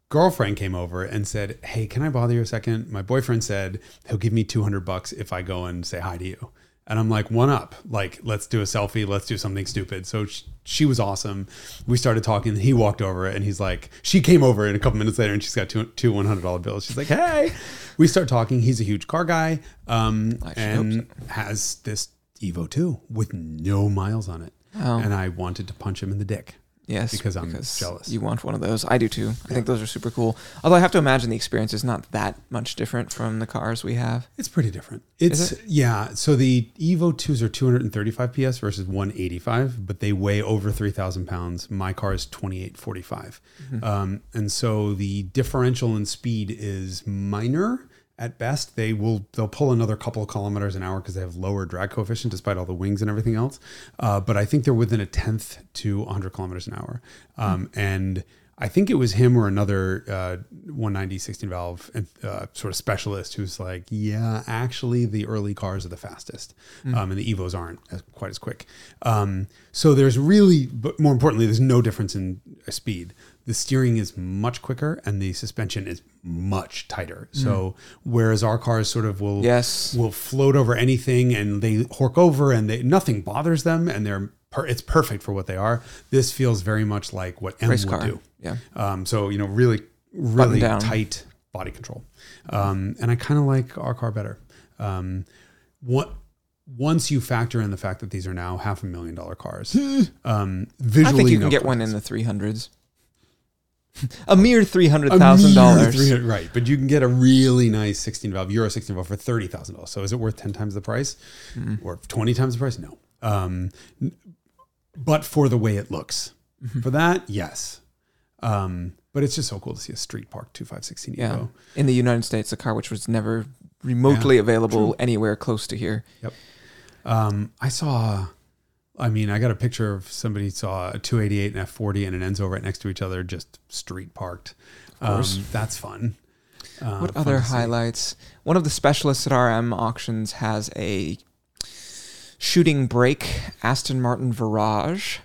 girlfriend came over and said, "Hey, can I bother you a second? My boyfriend said he'll give me 200 bucks if I go and say hi to you." And I'm like, "One up. Like, let's do a selfie, let's do something stupid." So she, she was awesome. We started talking, he walked over and he's like, she came over and a couple minutes later and she's got two two $100 bills. She's like, "Hey." We start talking. He's a huge car guy um and has this Evo 2 with no miles on it. Oh. And I wanted to punch him in the dick. Yes, because I'm jealous. You want one of those. I do too. I think those are super cool. Although I have to imagine the experience is not that much different from the cars we have. It's pretty different. It's it? yeah. So the Evo twos are 235 PS versus 185, but they weigh over 3,000 pounds. My car is 2845, Mm-hmm. um, and so the differential in speed is minor. At best. They will they'll pull another couple of kilometers an hour because they have lower drag coefficient despite all the wings and everything else. Uh, but I think they're within a tenth to 100 kilometers an hour. Um, And I think it was him or another uh, 190 16 valve uh, sort of specialist who's like, yeah, actually the early cars are the fastest, um, and the Evos aren't as, quite as quick. Um, so there's really, but more importantly, there's no difference in uh, speed. The steering is much quicker, and the suspension is much tighter. So whereas our cars sort of will Yes. will float over anything and they hork over and they nothing bothers them and they're per, it's perfect for what they are. This feels very much like what M Race would car. do. Yeah. Um, so you know, really, really tight body control, um, and I kind of like our car better. Um, what once you factor in the fact that these are now half a million dollar cars, um, visually, I think you no can get one in the three hundreds. A mere three hundred thousand dollars. right? But you can get a really nice 16 valve Euro 16 valve for thirty thousand dollars. So is it worth 10 times the price or 20 times the price? No. Um, but for the way it looks, for that, yes. Um, but it's just so cool to see a street park 2516 Yeah. Evo. In the United States, a car which was never remotely available anywhere close to here. Yep. Um, I saw, I mean, I got a picture of somebody saw a 288 and F40 and an Enzo right next to each other, just street parked. Um, course. that's fun. Uh, What fun other highlights? One of the specialists at RM Auctions has a shooting brake Aston Martin Virage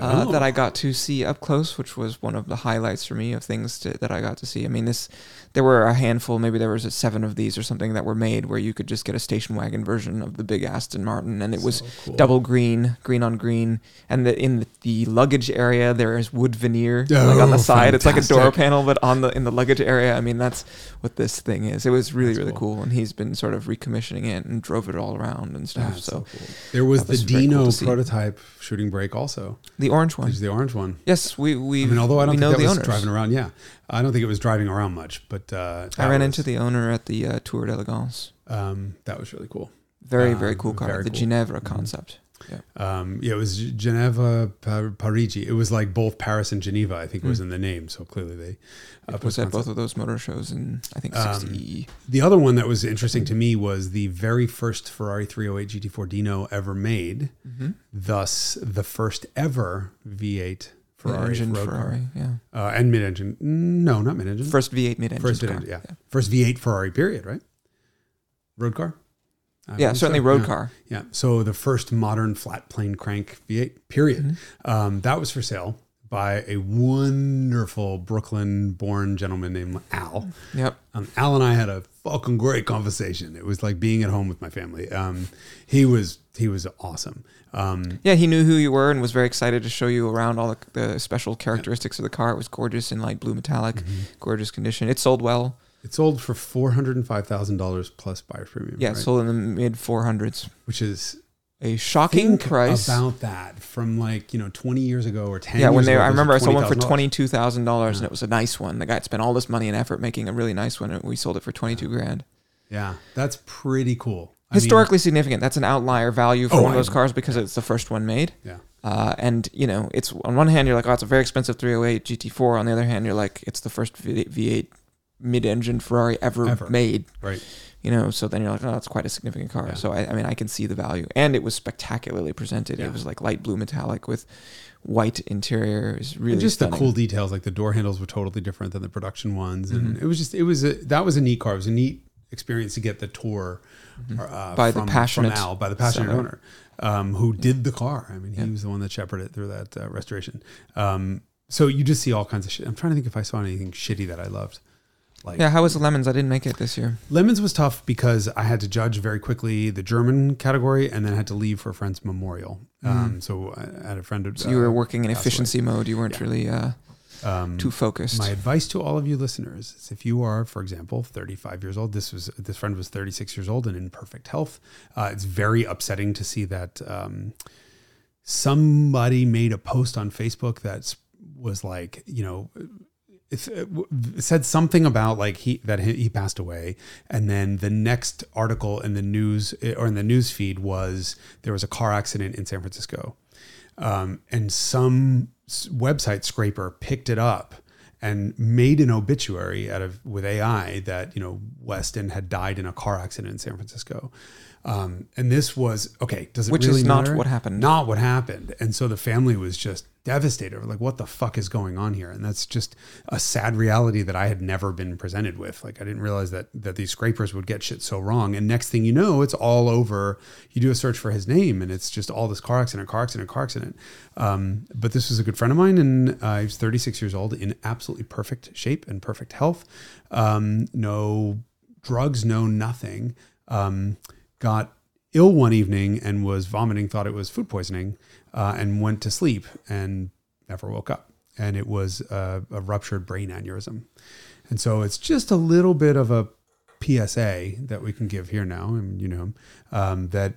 uh, Oh. that I got to see up close, which was one of the highlights for me of things to, that I got to see. I mean, this there were a handful, maybe there was a seven of these or something that were made where you could just get a station wagon version of the big Aston Martin, and it was cool. double green, green on green, and the, in the, the luggage area there is wood veneer like on the Oh, side. It's like a door panel, but on the in the luggage area. I mean, that's what this thing is. It was really That's really cool. cool. and he's been sort of recommissioning it and drove it all around and stuff. That's so cool. There was the was cool Dino prototype shooting brake also. the orange one, There's the orange one. yes, we we I mean, although I don't think know the was owners. driving around. Yeah, I don't think it was driving around much, but uh, I ran was- into the owner at the uh, Tour d'Elegance. Um, that was really cool. Very Um, very cool car, very the cool. Ginevra Mhm. Concept. Um, yeah, it was Geneva, Par- Parigi. It was like both Paris and Geneva. I think was Mm. in the name. So clearly they uh, was at both of those motor shows in I think Um. The other one that was interesting to me was the very first Ferrari 308 GT4 Dino ever made. mm-hmm. Thus, the first ever V8 Ferrari engine road car. Yeah. Uh, and mid-engine. No, not mid-engine. First V8 mid-engine First mid-engine, yeah. First V8 Ferrari. Period. Right. Road car. Yeah, certainly so. road Yeah. car. Yeah. So the first modern flat plane crank V8, period. Mm-hmm. Um, that was for sale by a wonderful Brooklyn born gentleman named Al. Yep. Um, Al and I had a fucking great conversation. It was like being at home with my family. Um, he was he was awesome. Um, Yeah, he knew who you were and was very excited to show you around all the, the special characteristics of the car. It was gorgeous in light blue metallic, Mm-hmm. gorgeous condition. It sold well. It sold for four hundred and five thousand dollars plus buyer's premium. Yeah, right? sold in the mid 400s. which is A shocking price. about that from like you know twenty years ago or ten. yeah, when they, ago, I remember I sold one for $20,000. twenty two thousand dollars, and it was a nice one. The guy had spent all this money and effort making a really nice one, and we sold it for twenty two grand. Yeah, that's pretty cool. I mean, Historically significant. That's an outlier value for Oh, one of those cars because it's the first one made. yeah, Uh, and you know, it's on one hand you're like, oh, it's a very expensive 308 GT4. On the other hand, you're like, it's the first V8 mid-engine Ferrari ever, Ever. made. right. You know, so then you're like, oh, that's quite a significant car. Yeah. So I, I mean, I can see the value, and it was spectacularly presented. Yeah. It was like light blue metallic with white interior. It was really and just stunning. the cool details, like the door handles were totally different than the production ones, and Mhm. it was just it was a that was a neat car. It was a neat experience to get the tour uh, Mm-hmm. By the from, passionate from Al, by the passionate seller. owner, um, who did the car. I mean, he Yeah. was the one that shepherded it through that uh, restoration. Um, so you just see all kinds of shit. I'm trying to think if I saw anything shitty that I loved. Like Yeah, how was the lemons? I didn't make it this year. Lemons was tough because I had to judge very quickly the German category and then I had to leave for a friend's memorial. Um, so I had a friend. Mm. So you were working in passed away. efficiency mode. You weren't Yeah. really uh, um, too focused. My advice to all of you listeners is if you are, for example, 35 years old, this was this friend was 36 years old and in perfect health. Uh, it's very upsetting to see that um, somebody made a post on Facebook that was like, you know, said something about like he that he, passed away, and then the next article in the news or in the news feed was there was a car accident in San Francisco, um, and some website scraper picked it up and made an obituary out of with AI that you know Weston had died in a car accident in San Francisco. Um, and this was okay. Does it Which is not matter? what happened. Not what happened. And so the family was just devastated. Like, what the fuck is going on here? And that's just a sad reality that I had never been presented with. Like, I didn't realize that that these scrapers would get shit so wrong. And next thing you know, it's all over. You do a search for his name, and it's just all this car accident, car accident, car accident. Um, but this was a good friend of mine, and uh, he was 36 years old, in absolutely perfect shape and perfect health. Um, no drugs, no nothing. Um, got ill one evening and was vomiting, thought it was food poisoning, uh, and went to sleep and never woke up. And it was a, a ruptured brain aneurysm. And so it's just a little bit of a PSA that we can give here now, and you know, um, that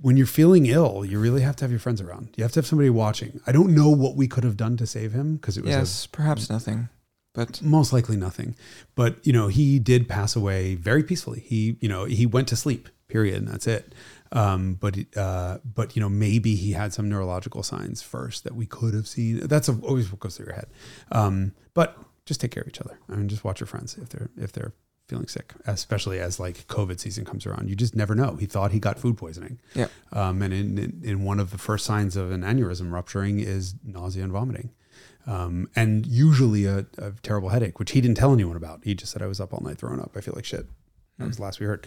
when you're feeling ill, you really have to have your friends around. You have to have somebody watching. I don't know what we could have done to save him because it was a Yes, perhaps nothing. But most likely nothing but you know he did pass away very peacefully he you know he went to sleep period and that's it um, but uh, but you know maybe he had some neurological signs first that we could have seen that's always what goes through your head um, but just take care of each other I mean just watch your friends if they're if they're feeling sick especially as like covid season comes around you just never know he thought he got food poisoning yeah, um, and in, in, in one of the first signs of an aneurysm rupturing is nausea and vomiting. Um, and usually a, a terrible headache, which he didn't tell anyone about. He just said, I was up all night throwing up. I feel like shit. That was the last we heard.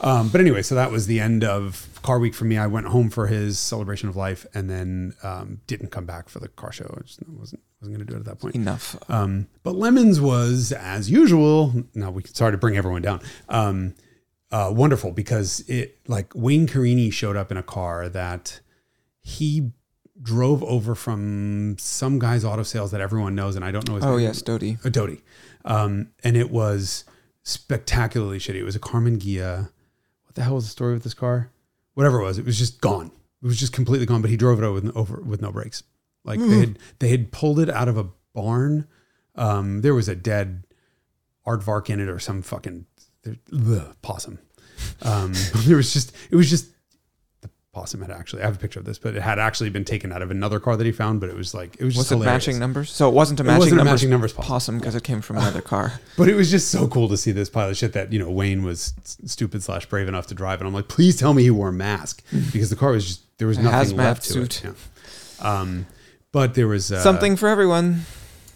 Um, but anyway, so that was the end of car week for me. I went home for his celebration of life and then um, didn't come back for the car show. I just wasn't, wasn't going to do it at that point. enough. Um, but Lemons was, as usual, now we sorry to bring everyone down. Um, uh, wonderful because it like Wayne Carini showed up in a car that he drove over from some guy's auto sales that everyone knows, and I don't know his Oh name. yes, Dodie. a Doty, um, and it was spectacularly shitty. It was a Karmann Ghia. The hell was the story with this car? Whatever it was, it was just gone. It was just completely gone. But he drove it over with, over with no brakes. Like they had they had pulled it out of a barn. Um, there was a dead aardvark in it or some fucking ugh, possum. Um, there was just it was just possum had actually I have a picture of this, but it had actually been taken out of another car that he found. But it was like it was just it matching numbers? So it wasn't a It matching wasn't a numbers matching numbers possum. because it came from another car. But it was just so cool to see this pile of shit that, you know, Wayne was stupid slash brave enough to drive. And I'm like, please tell me he wore a mask because the car was just, there was A nothing left to suit. it. Yeah. Um, but there was uh, Something for everyone.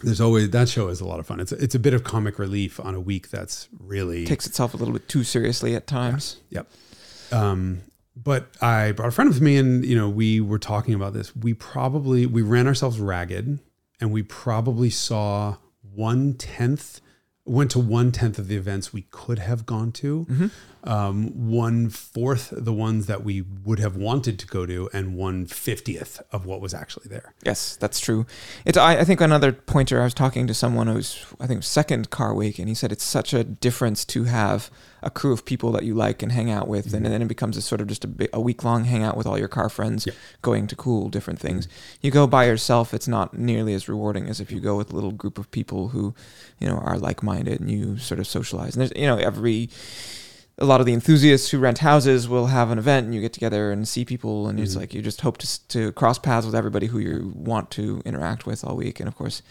there's always, that show is a lot of fun. It's, it's a bit of comic relief on a week that's really, Takes itself a little bit too seriously at times. Yep. Um, but I brought a friend with me, and you know, we were talking about this. We probably we ran ourselves ragged, and we probably saw one tenth, went to one tenth of the events we could have gone to, um, one fourth the ones that we would have wanted to go to, and one fiftieth of what was actually there. Yes, that's true. It's I, I think another pointer. I was talking to someone who's I think second car week, and he said it's such a difference to have a crew of people that you like and hang out with, and then it becomes a sort of just a, a week long hangout with all your car friends, Yep. going to cool different things. You go by yourself, it's not nearly as rewarding as if you go with a little group of people who, you know, are like minded and you sort of socialize. And there's you know every a lot of the enthusiasts who rent houses will have an event and you get together and see people and it's Mhm. like you just hope to, to cross paths with everybody who you want to interact with all week and of course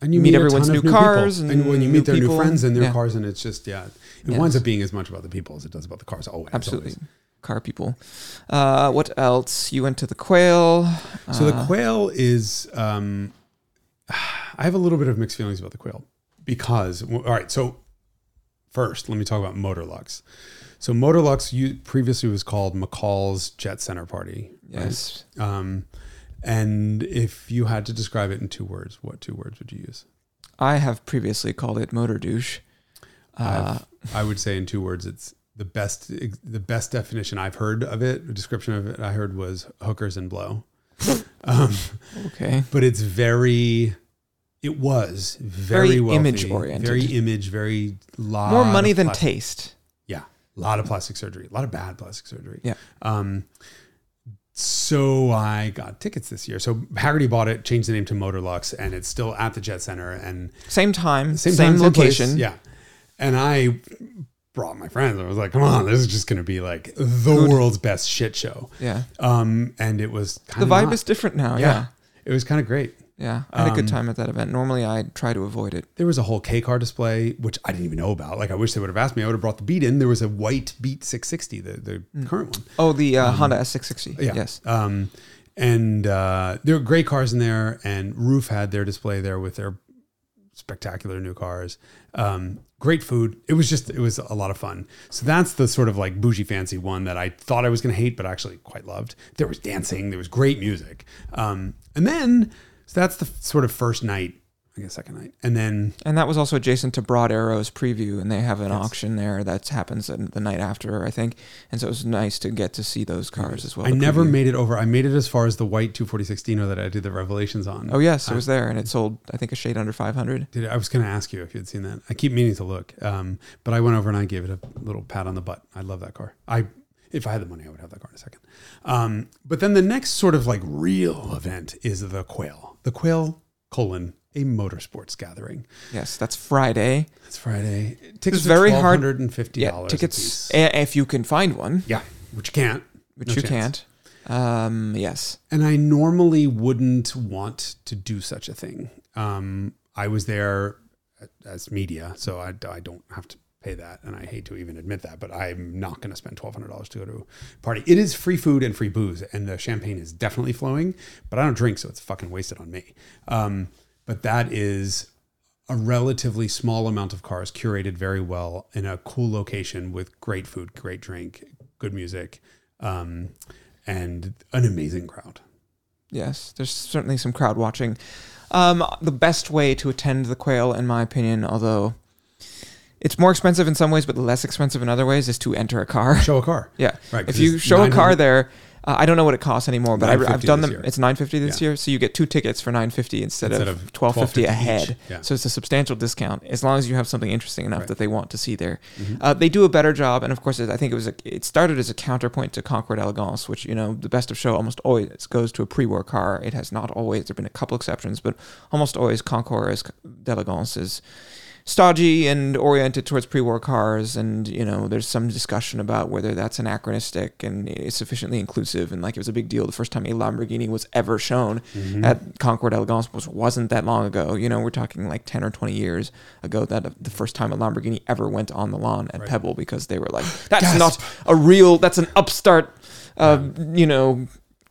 And you Meet meet, everyone's of new cars and and when you meet their people. new friends and their Yeah. cars, and it's just yeah, it Yes. winds up being as much about the people as it does about the cars. Always, absolutely always. car people uh, what else you went to the quail So the Uh, quail is, um, I have a little bit of mixed feelings about the quail because, all right. So first, let me talk about Motorlux. So Motorlux you, previously was called McCall's Jet Center Party. right? yes Um, and if you had to describe it in two words, what two words would you use? i have previously called it motor douche uh, I would say in two words, it's the best. The best definition I've heard of it, description of it, I heard was hookers and blow. um, okay but it's very it was very, Very wealthy, image-oriented. very image very lot more money than plastic, taste yeah a lot of plastic surgery a lot of bad plastic surgery Yeah. um so I got tickets this year. So Hagerty bought it, changed the name to Motorlux, and it's still at the Jet Center and same time same, same, time, same location Yeah. And I brought my friends. I was like, come on, this is just going to be like the Good. world's best shit show. yeah Um, and it was kind the vibe is different now yeah, Yeah. It was kind of great. Yeah, I had a good Um, time at that event. Normally, I try to avoid it. There was a whole K car display, which I didn't even know about. Like, I wish they would have asked me. I would have brought the Beat in. There was a white Beat 660, the, the current one. Oh, the uh, Honda S660. Yeah. Yes. Um, and uh, there were great cars in there, and Ruf had their display there with their spectacular new cars. Um, great food. It was just, it was a lot of fun. So that's the sort of like bougie fancy one that I thought I was going to hate, but actually quite loved. There was dancing, there was great music. Um, and then, so that's the sort of first night, I guess second night. And then And that was also adjacent to Broad Arrow's preview, and they have an auction there that happens the night after, I think. And so it was nice to get to see those cars as well. I never preview. made it over. I made it as far as the white 240 Dino that I did the revelations on. Oh yes, it was there, and it sold I think a shade under 500. Did I was going to ask you if you'd seen that. I keep meaning to look, um, but I went over and I gave it a little pat on the butt. I love that car. I, if I had the money, I would have that car in a second. Um, but then the next sort of like real event is the Quail. The Quail colon a motorsports gathering. Yes, that's Friday. That's Friday. Tickets It's very hard- Hundred and fifty Yeah, dollars. tickets a- if you can find one, Yeah, which you can't. which No you chance. can't. Um, yes. And I normally wouldn't want to do such a thing. Um, I was there as media, so I, I don't have to pay that. And I hate to even admit that, but I'm not going to spend $1,200 to go to a party. It is free food and free booze, and the champagne is definitely flowing, but I don't drink, so it's fucking wasted on me. Um, but that is a relatively small amount of cars curated very well in a cool location with great food, great drink, good music, um, and an amazing crowd. Yes, there's certainly some crowd watching. Um, the best way to attend the quail, in my opinion, although it's more expensive in some ways, but less expensive in other ways, is to enter a car. Show a car. Yeah, Right, if you show a car there, uh, I don't know what it costs anymore, but I, I've done them. year. It's nine fifty this Yeah. year, so you get two tickets for nine fifty instead, Instead of twelve fifty a head. Yeah. So it's a substantial discount as long as you have something interesting enough Right. that they want to see there. Mm-hmm. Uh, they do a better job, and of course, I think it was a, it started as a counterpoint to Concours d'Elegance, which you know the best of show almost always goes to a pre-war car. It has not always. There've been a couple exceptions, but almost always Concours d'Elegance is stodgy and oriented towards pre-war cars and you know there's some discussion about whether that's anachronistic and is sufficiently inclusive and like it was a big deal the first time a Lamborghini was ever shown Mm-hmm. at Concours d'Elegance was wasn't that long ago you know we're talking like 10 or 20 years ago that the first time a Lamborghini ever went on the lawn at Right. Pebble because they were like that's Gasp. not a real that's an upstart uh, you know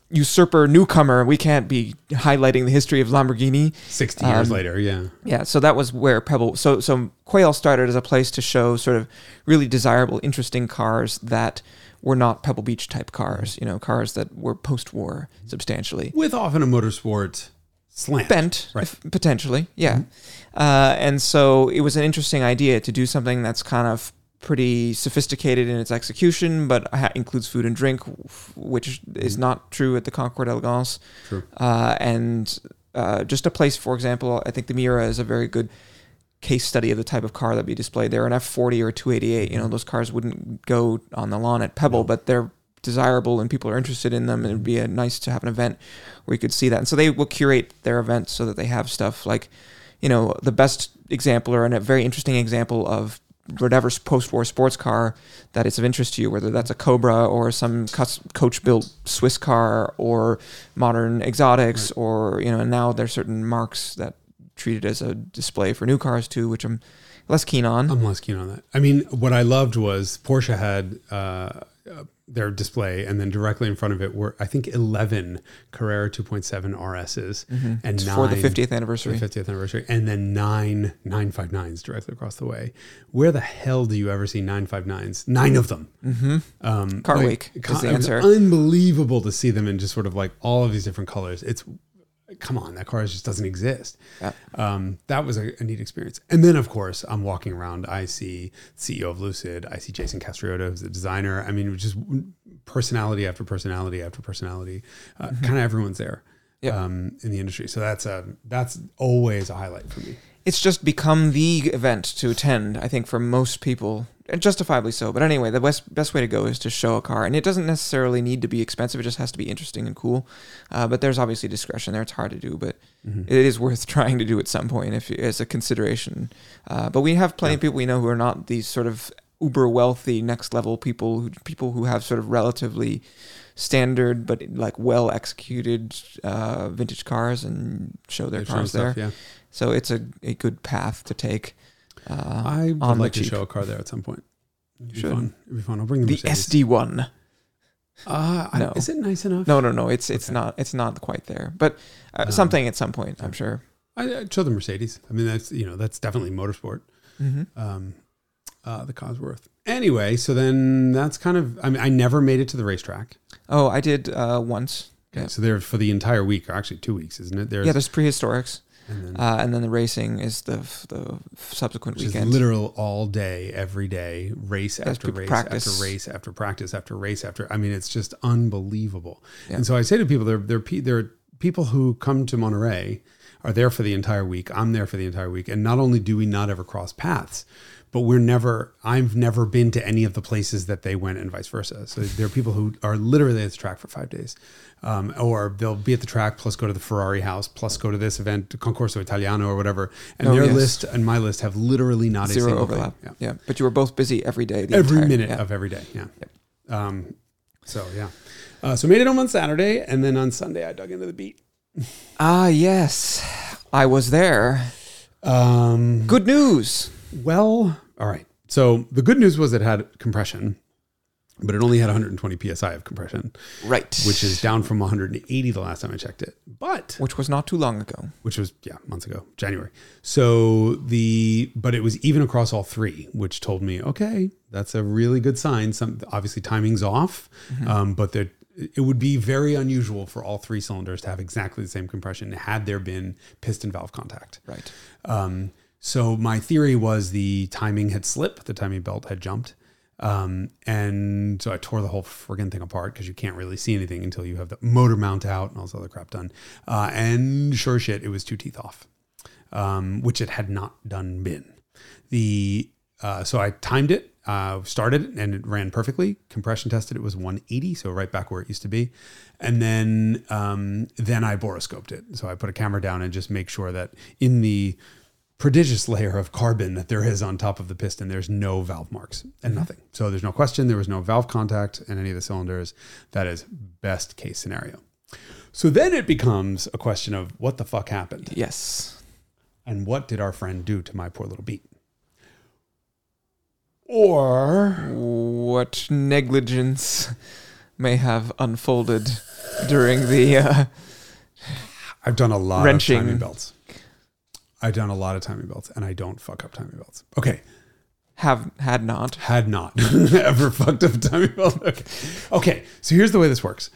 usurper newcomer we can't be highlighting the history of Lamborghini 60 years Um, later, yeah. yeah, so that was where Pebble. So so Quail started as a place to show sort of really desirable, interesting cars that were not Pebble Beach type cars. You know, cars that were post-war substantially With often a motorsport slant. bent, Right. if- potentially. Yeah, uh, and so it was an interesting idea to do something that's kind of pretty sophisticated in its execution, but ha- includes food and drink, which is not true at the Concours d'Elegance. True. Uh, and uh, just a place, for example, I think the Miura is a very good case study of the type of car that'd be displayed there. An F40 or 288, you know, those cars wouldn't go on the lawn at Pebble, but they're desirable and people are interested in them. And it'd be a, nice to have an event where you could see that. And so they will curate their events so that they have stuff like, you know, the best example or a very interesting example of whatever post-war sports car that is of interest to you, whether that's a Cobra or some coach-built Swiss car or modern exotics, or you know, and now there's certain marques that treat it as a display for new cars too, which I'm less keen on. I'm less keen on that. I mean, what I loved was Porsche had uh, their display, and then directly in front of it were, I think, 11 Carrera 2.7 RSs and nine for the 50th anniversary. the 50th anniversary, and then nine 959s directly across the way. Where the hell do you ever see 959s? Nine of them. Mm-hmm. Um, Car like, Week is con- the answer. unbelievable to see them in just sort of like all of these different colors. It's come on, that car just doesn't exist. Yeah. Um, that was a, a neat experience. And then, of course, I'm walking around. I see CEO of Lucid. I see Jason Castriota, who's the designer. I mean, just personality after personality after personality. Uh, Kind of everyone's there um, in the industry. So that's a that's always a highlight for me. It's just become the event to attend, I think, for most people, and justifiably so. But anyway, the best best way to go is to show a car, and it doesn't necessarily need to be expensive. It just has to be interesting and cool. Uh, but there's obviously discretion there; it's hard to do, but it is worth trying to do at some point if as a consideration. Uh, but we have plenty of people we know who are not these sort of uber wealthy, next level people, who, people who have sort of relatively standard but like well executed uh, vintage cars and show their They've cars there. stuff, yeah. So it's a, a good path to take. Uh, I would like to show a car there at some point. It'd be Should. fun. It'd be fun. I'll bring the, the SD one. Uh, No. is it nice enough? No, no, no. It's it's Okay. not it's not quite there, but uh, Um, something at some point, I'm sure. I, I'd show the Mercedes. I mean, that's you know that's definitely motorsport. hmm Um, uh, the Cosworth. Anyway, so then that's kind of. I mean, I never made it to the racetrack. Oh, I did uh, once. Okay, Yeah. so they're for the entire week, or actually two weeks, isn't it? There's, yeah, there's prehistorics, and then, uh, and then the racing is the the subsequent which is weekend. literal all day, every day, race after race practice. after race after practice after race after. I mean, it's just unbelievable. Yeah. And so I say to people, there there there are people who come to Monterey are there for the entire week. I'm there for the entire week, and not only do we not ever cross paths. But we're never, I've never been to any of the places that they went and vice versa. So there are people who are literally at the track for five days. Um, or they'll be at the track plus go to the Ferrari house plus go to this event, Concorso Italiano or whatever. And Oh, their yes. list and my list have literally not a Zero single overlap. Thing. Yeah. but you were both busy every day. Every entire- minute yeah. of every day. Yeah. Um, so yeah. Uh, so made it home on Saturday, and then on Sunday I dug into the beat. Ah, yes, I was there. Um, Good news. Well, all right. So the good news was it had compression, but it only had 120 psi of compression, Right. which is down from 180 the last time I checked it. But which was not too long ago. which was yeah months ago january so the but it was even across all three which told me okay that's a really good sign some obviously timing's off um, but there it would be very unusual for all three cylinders to have exactly the same compression had there been piston valve contact Right. um, so my theory was the timing had slipped, the timing belt had jumped. Um, and so I tore the whole friggin' thing apart because you can't really see anything until you have the motor mount out and all this other crap done. Uh, and sure shit, it was two teeth off, um, which it had not done been. The uh, so I timed it, uh, started it, and it ran perfectly. Compression tested it was 180, so right back where it used to be. And then um, then I borescoped it. So I put a camera down and just make sure that in the prodigious layer of carbon that there is on top of the piston, there's no valve marks and nothing. So there's no question there was no valve contact in any of the cylinders. That is best case scenario. So then it becomes a question of what the fuck happened Yes. and what did our friend do to my poor little beat? Or What negligence may have unfolded during the uh, I've done a lot Wrenching. of timing belts. I've done a lot of timing belts and I don't fuck up timing belts. Okay. have had not. Had not ever fucked up a timing belt. Okay. okay. So here's the way this works.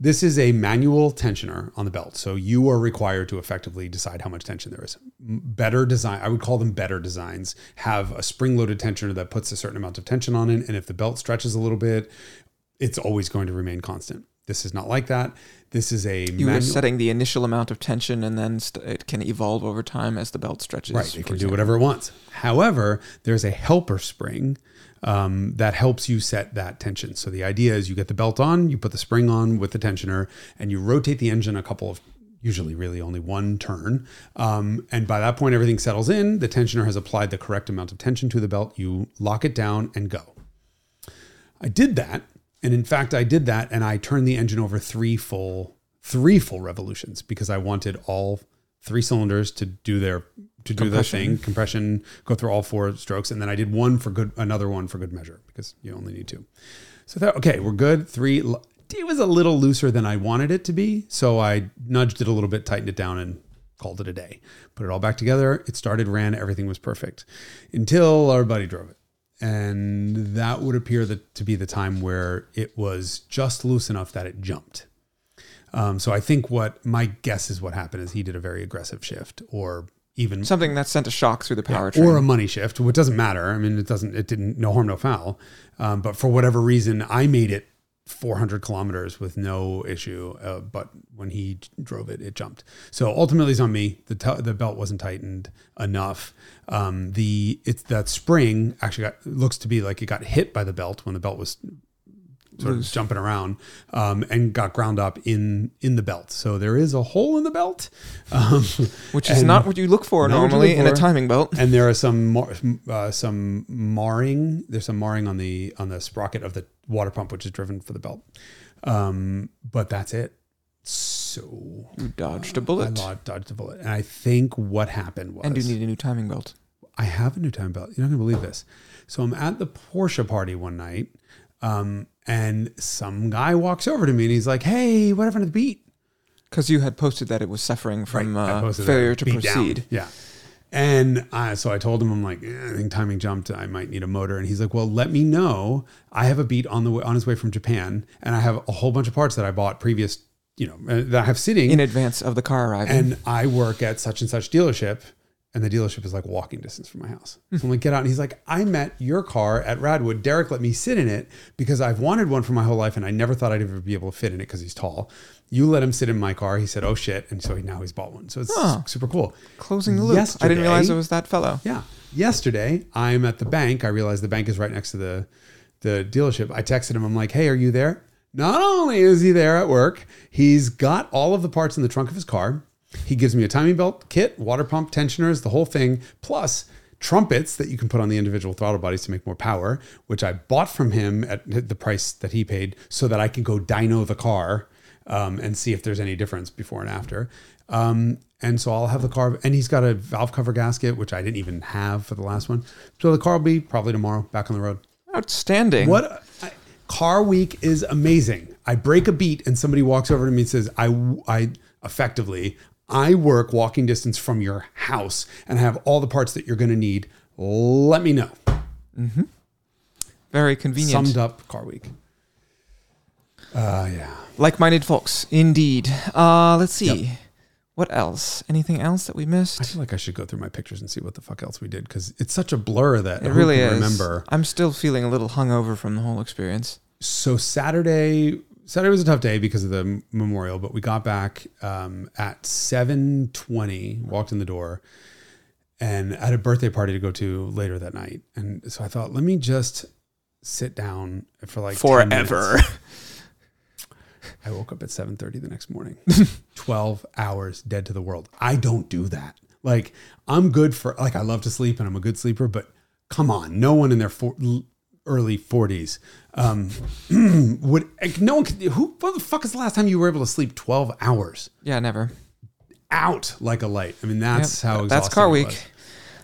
This is a manual tensioner on the belt. So you are required to effectively decide how much tension there is. Better design, I would call them better designs, have a spring loaded tensioner that puts a certain amount of tension on it. And if the belt stretches a little bit, it's always going to remain constant. This is not like that. This is a You manual. are setting the initial amount of tension, and then st- it can evolve over time as the belt stretches. Right, it can do whatever it wants. However, there's a helper spring um, that helps you set that tension. So the idea is you get the belt on, you put the spring on with the tensioner, and you rotate the engine a couple of usually really only one turn. Um, and by that point, everything settles in. The tensioner has applied the correct amount of tension to the belt. You lock it down and go. I did that. And in fact, I did that and I turned the engine over three full, three full revolutions because I wanted all three cylinders to do their, to do their thing, compression, go through all four strokes. And then I did one for good, another one for good measure because you only need two. So that, okay, we're good. Three, it was a little looser than I wanted it to be. So I nudged it a little bit, tightened it down and called it a day. Put it all back together. It started, ran, everything was perfect until our buddy drove it. And that would appear that, to be the time where it was just loose enough that it jumped. Um, so I think what my guess is what happened is he did a very aggressive shift or even Something that sent a shock through the yeah, powertrain. or a money shift, which doesn't matter. I mean, it doesn't, it didn't, no harm, no foul. Um, but for whatever reason, I made it 400 kilometers with no issue. Uh, but when he drove it, it jumped. So ultimately, it's on me. The t- the belt wasn't tightened enough. Um, the it's that spring actually got looks to be like it got hit by the belt when the belt was sort of Loose. jumping around um, and got ground up in in the belt. So there is a hole in the belt. Um, which is not what you look for not what you normally look in a timing belt. and there are some mar- uh, some marring. There's some marring on the on the sprocket of the water pump, which is driven for the belt. Um, but that's it. So You dodged a bullet. I dodged a bullet, and I think what happened was and you need a new timing belt. I have a new timing belt. You're not gonna believe this. So I'm at the Porsche party one night, um, and some guy walks over to me and he's like, "Hey, what happened to the beat?" Because you had posted that it was suffering from I uh, failure to beat down. proceed. Yeah. And I, so I told him, I'm like, eh, I think timing jumped. I might need a motor. And he's like, well, let me know. I have a beat on the way, on his way from Japan, and I have a whole bunch of parts that I bought previous, you know, uh, that I have sitting. In advance of the car arriving. and I work at such and such dealership, and the dealership is like walking distance from my house. So I'm like, get out. And he's like, I met your car at Radwood. Derek let me sit in it because I've wanted one for my whole life, and I never thought I'd ever be able to fit in it because he's tall. You let him sit in my car. He said, oh shit. And so he, now he's bought one. So it's Huh. super cool. Closing the loop. I didn't realize it was that fellow. Yeah. Yesterday, I'm at the bank. I realized the bank is right next to the the dealership. I texted him. I'm like, "Hey, are you there?" Not only is he there at work, he's got all of the parts in the trunk of his car. He gives me a timing belt kit, water pump, tensioners, the whole thing, plus trumpets that you can put on the individual throttle bodies to make more power, which I bought from him at the price that he paid so that I can go dyno the car um, and see if there's any difference before and after. Um, and so I'll have the car, and he's got a valve cover gasket, which I didn't even have for the last one. So the car will be probably tomorrow back on the road. Outstanding. What I, car week is amazing. I break a beat, and somebody walks over to me and says, "I, I effectively, I work walking distance from your house, and I have all the parts that you're going to need. Let me know." Very convenient. Summed up car week. Uh, yeah. Like-minded folks, indeed. Uh, let's see. What else? Anything else that we missed? I feel like I should go through my pictures and see what the fuck else we did because it's such a blur that It who really can is. remember. I'm still feeling a little hungover from the whole experience. So Saturday, Saturday was a tough day because of the memorial, but we got back um, at seven twenty. Walked in the door, and I had a birthday party to go to later that night. And so I thought, let me just sit down for like 10. Forever. I woke up at 7:30 the next morning. 12 hours dead to the world. I don't do that. Like I'm good for like I love to sleep and I'm a good sleeper, but come on, no one in their for, early 40s um would no one could, who what the fuck is the last time you were able to sleep 12 hours yeah, never. out like a light? I mean, that's Yep. how That's car week.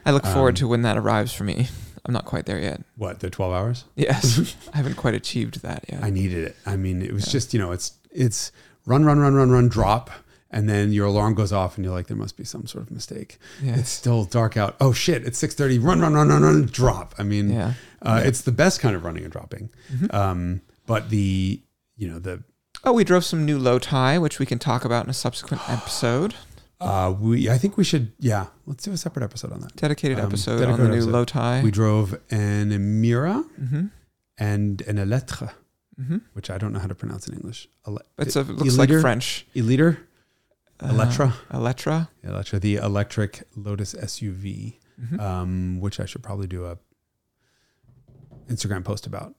I look forward Um, to when that arrives for me. I'm not quite there yet. What, the 12 hours? Yes, I haven't quite achieved that yet. I needed it. I mean, it was just, you know, it's it's run run run run run drop and then your alarm goes off and you're like there must be some sort of mistake. Yes. It's still dark out. Oh shit, it's 6:30. Run run run run run drop. I mean, Yeah. Uh, it's the best kind of running and dropping. Um, but the you know, the Oh, we drove some new low tie, which we can talk about in a subsequent episode. uh we I think we should yeah, let's do a separate episode on that. Dedicated Um, episode on the new episode. low tie. We drove an Emira mm-hmm. and an Elettre, Mm-hmm. which I don't know how to pronounce in English. Ele- It's a, it looks like? French. Eliter? Uh, Electra? Electra. Electra, the electric Lotus SUV, Mhm. um, which I should probably do a Instagram post about.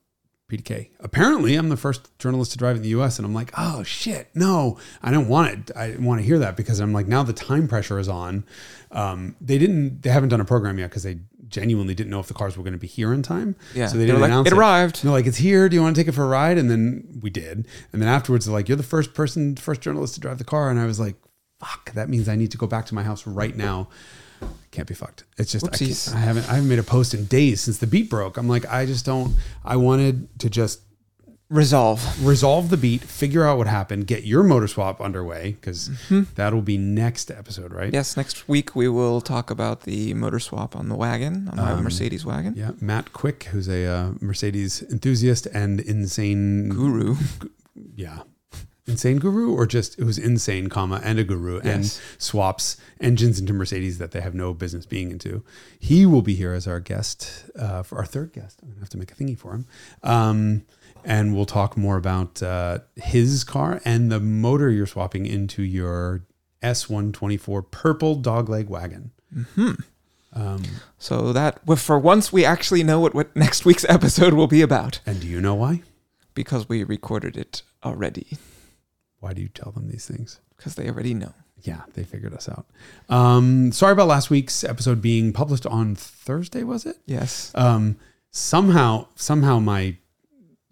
PDK. Apparently, I'm the first journalist to drive in the U.S., and I'm like, oh shit, no, I don't want it. I didn't want to hear that because I'm like, now the time pressure is on. Um, they didn't, they haven't done a program yet because they genuinely didn't know if the cars were going to be here in time. Yeah. so they didn't like, announce it arrived. they're like, it's here. Do you want to take it for a ride? And then we did. And then afterwards, they're like, you're the first person, first journalist to drive the car. And I was like, fuck, that means I need to go back to my house right now. Can't be fucked. It's just I. I haven't I haven't made a post in days since the beat broke. I'm like, I just don't. I wanted to just Resolve. resolve the beat, figure out what happened, get your motor swap underway because that'll be next episode, right? Mm-hmm. Yes, next week we will talk about the motor swap on the wagon, on my Um, Mercedes wagon. Yeah, Matt Quick, who's a uh, Mercedes enthusiast and insane Guru. yeah insane guru or just it was insane comma and a guru and swaps engines into mercedes that they have no business being into. He will be here as our guest uh, for our third guest. I'm gonna have to make a thingy for him. Um, and we'll talk more about uh, his car and the motor you're swapping into your s124 purple dogleg wagon. Hmm um, So that, for once, we actually know what, what next week's episode will be about. And do you know why? Because we recorded it already. Why do you tell them these things Because they already know. yeah, they figured us out. Um, sorry about last week's episode being published on Thursday, was it? Yes. Um, somehow, somehow my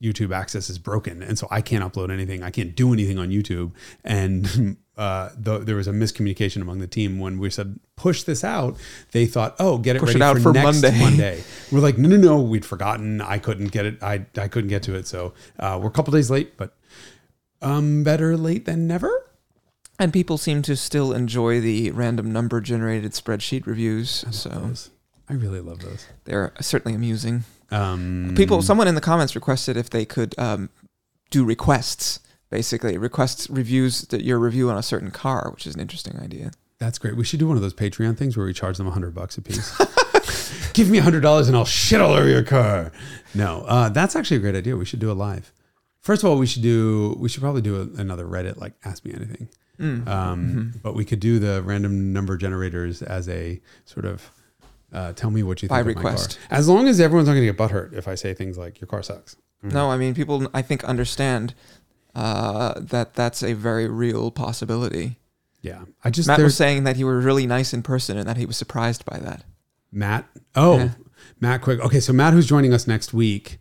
YouTube access is broken, and so I can't upload anything. I can't do anything on YouTube. And uh, the, there was a miscommunication among the team when we said push this out. They thought, oh, get it Push ready it out for, for next Monday. Monday. We're like, no, no, no, we'd forgotten. I couldn't get it. I I couldn't get to it. So uh, we're a couple days late, but um, better late than never. And people seem to still enjoy the random number generated spreadsheet reviews. So Those. I really love those. they're certainly amusing. Um, People, someone in the comments requested if they could um, do requests, basically requests reviews that your review on a certain car, which is an interesting idea. That's great. We should do one of those Patreon things where we charge them a hundred bucks a piece. Give me a hundred dollars and I'll shit all over your car. No, uh, that's actually a great idea. We should do it live. First of all, we should do. We should probably do a, another Reddit like Ask Me Anything. Mm. Um, But we could do the random number generators as a sort of uh, tell me what you By think of request. my car. As long as everyone's not going to get butthurt if I say things like your car sucks. No, I mean people. I think understand uh, that that's a very real possibility. Yeah, I just Matt was saying that he was really nice in person and that he was surprised by that. Matt. Oh, Yeah. Matt Quick. Okay, so Matt, who's joining us next week,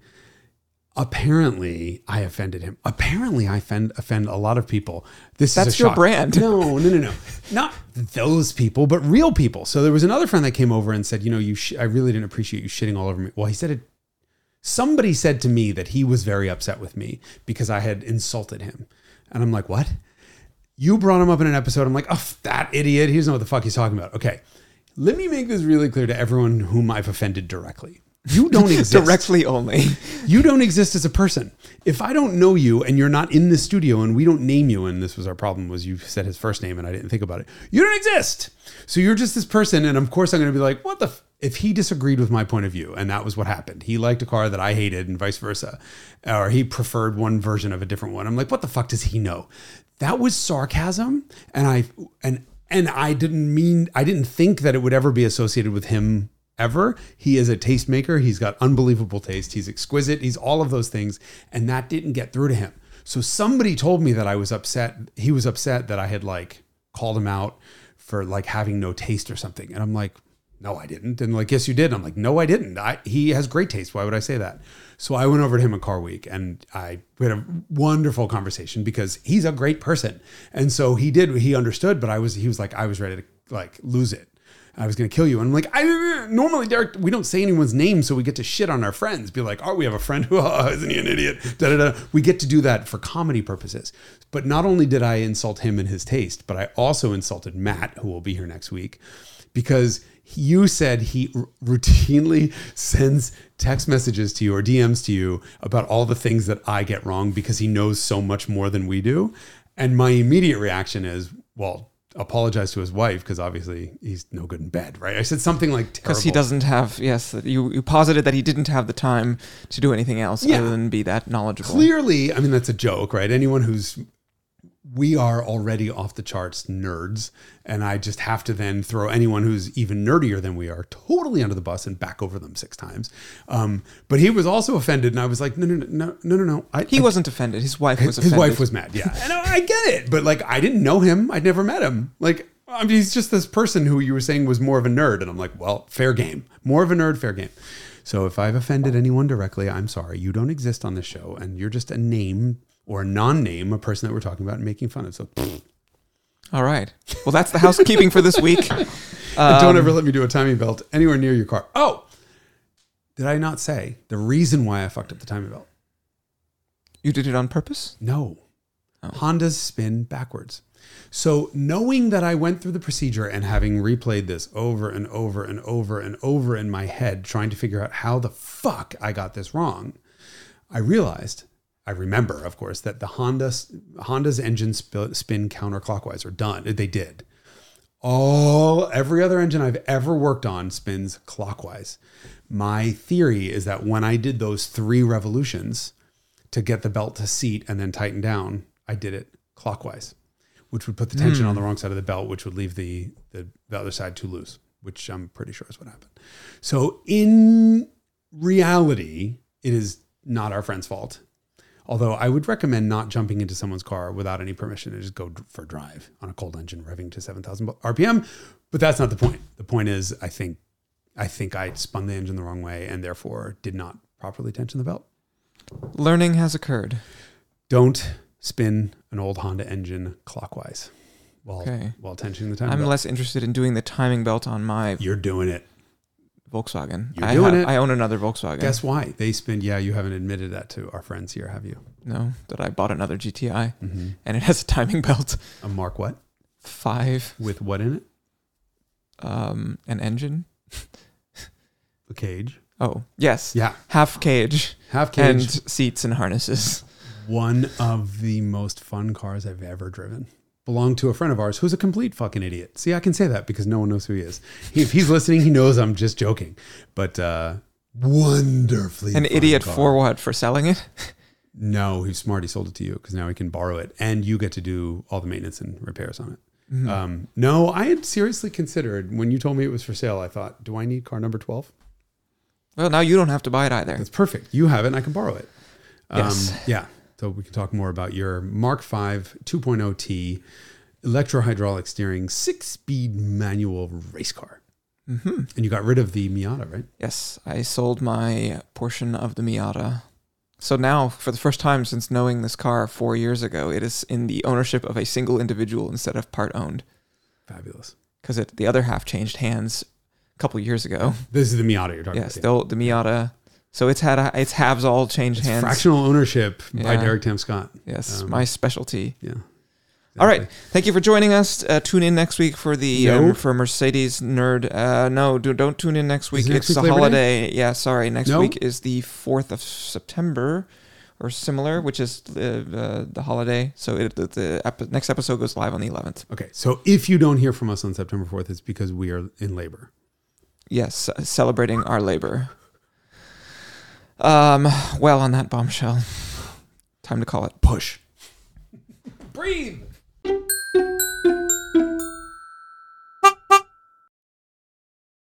apparently I offended him. Apparently I offend offend a lot of people. This That's is your shock. brand. No, no, no, no, not those people, but real people. So there was another friend that came over and said, you know, you, sh- I really didn't appreciate you shitting all over me. Well, he said it. Somebody said to me that he was very upset with me because I had insulted him, and I'm like, what? You brought him up in an episode. I'm like, oh, that idiot. He doesn't know what the fuck he's talking about. Okay. Let me make this really clear to everyone whom I've offended directly. You don't exist. Directly only. You don't exist as a person. If I don't know you and you're not in the studio and we don't name you, and this was our problem was you said his first name and I didn't think about it. You don't exist. So you're just this person, and of course I'm going to be like, what the? F-? If he disagreed with my point of view, and that was what happened, he liked a car that I hated, and vice versa, or he preferred one version of a different one. I'm like, what the fuck does he know? That was sarcasm, and I and and I didn't mean I didn't think that it would ever be associated with him ever. He is a tastemaker. He's got unbelievable taste. He's exquisite. He's all of those things. And that didn't get through to him. So somebody told me that I was upset. He was upset that I had like called him out for like having no taste or something. And I'm like, no, I didn't. And like, yes, you did. And I'm like, no, I didn't. I, he has great taste. Why would I say that? So I went over to him at Car Week and I we had a wonderful conversation because he's a great person. And so he did, he understood, but I was, he was like, I was ready to like lose it. I was going to kill you. And I'm like, I normally, Derek, we don't say anyone's name, so we get to shit on our friends. Be like, oh, we have a friend who, oh, isn't he an idiot? Da, da, da. We get to do that for comedy purposes. But not only did I insult him and his taste, but I also insulted Matt, who will be here next week, because you said he r- routinely sends text messages to you or DMs to you about all the things that I get wrong because he knows so much more than we do. And my immediate reaction is, well, apologize to his wife because obviously he's no good in bed, right? I said something like Because he doesn't have, yes, you, you posited that he didn't have the time to do anything else Yeah. other than be that knowledgeable. Clearly, I mean that's a joke, right? Anyone who's we are already off the charts nerds, and I just have to then throw anyone who's even nerdier than we are totally under the bus and back over them six times. Um, but he was also offended, and I was like, no, no, no, no, no, no, no. I, He I- wasn't offended. His wife was his offended. wife was mad. Yeah, and I get it, but like I didn't know him. I'd never met him. Like I mean, he's just this person who you were saying was more of a nerd, and I'm like, well, fair game. More of a nerd, fair game. So if I've offended anyone directly, I'm sorry. You don't exist on this show, and you're just a name or non-name, a person that we're talking about and making fun of. So All right. Well, that's the housekeeping for this week. don't Um, ever let me do a timing belt anywhere near your car. Oh, did I not say the reason why I fucked up the timing belt? You did it on purpose? No. Oh. Hondas spin backwards. So, knowing that I went through the procedure and having replayed this over and over and over and over in my head, trying to figure out how the fuck I got this wrong, I realized, I remember, of course, that the Honda Honda's engine sp- spin counterclockwise are done. They did. All every other engine I've ever worked on spins clockwise. My theory is that when I did those three revolutions to get the belt to seat and then tighten down, I did it clockwise, which would put the tension on the hmm. wrong side of the belt, which would leave the, the the other side too loose, which I'm pretty sure is what happened. So in reality, it is not our friend's fault. Although I would recommend not jumping into someone's car without any permission and just go for a drive on a cold engine revving to 7,000 RPM. But that's not the point. The point is, I think, I think I spun the engine the wrong way and therefore did not properly tension the belt. Learning has occurred. Don't spin an old Honda engine clockwise while Okay. while tensioning the timing I'm belt. less interested in doing the timing belt on my You're doing it. Volkswagen. You're I doing have- it. I own another Volkswagen. Guess why? They spend, Yeah, you haven't admitted that to our friends here, have you? No, that I bought another GTI Mm-hmm. and it has a timing belt. A Mark what? Five, With what in it? um, an engine. A cage. Oh, yes. Yeah, Half cage, half cage. and seats and harnesses. One of the most fun cars I've ever driven. Belonged to a friend of ours who's a complete fucking idiot. See, I can say that because no one knows who he is. He, if he's listening, he knows I'm just joking. But uh, wonderfully, An idiot car. for what? For selling it? No, he's smart. He sold it to you because now he can borrow it, and you get to do all the maintenance and repairs on it. Mm-hmm. Um, no, I had seriously considered when you told me it was for sale. I thought, do I need car number twelve? Well, now you don't have to buy it either. That's perfect. You have it, and I can borrow it. Um, Yes. Yeah. So we can talk more about your Mark V 2.0T electro hydraulic steering six speed manual race car. hmm And you got rid of the Miata, right? Yes, I sold my portion of the Miata. So now, for the first time since knowing this car four years ago, it is in the ownership of a single individual instead of part owned. Fabulous. Because the other half changed hands a couple years ago. This is the Miata you're talking Yes, about. the, the Miata. So it's had a, its halves all changed It's hands. fractional ownership by Derek Tam Scott. Yes, Um, my specialty. Yeah. All right. Thank you for joining us. Uh, tune in next week for the No. um, for Mercedes Nerd. Uh, no, do, don't tune in next week. Next it's week a holiday. Yeah, sorry. Next No? week is the fourth of September, or similar, which is the uh, the holiday. So it, the, the epi- next episode goes live on the eleventh. Okay. So if you don't hear from us on September 4th, it's because we are in labor. Yes, uh, celebrating our labor. Um. Well, on that bombshell, time to call it. Push. Breathe.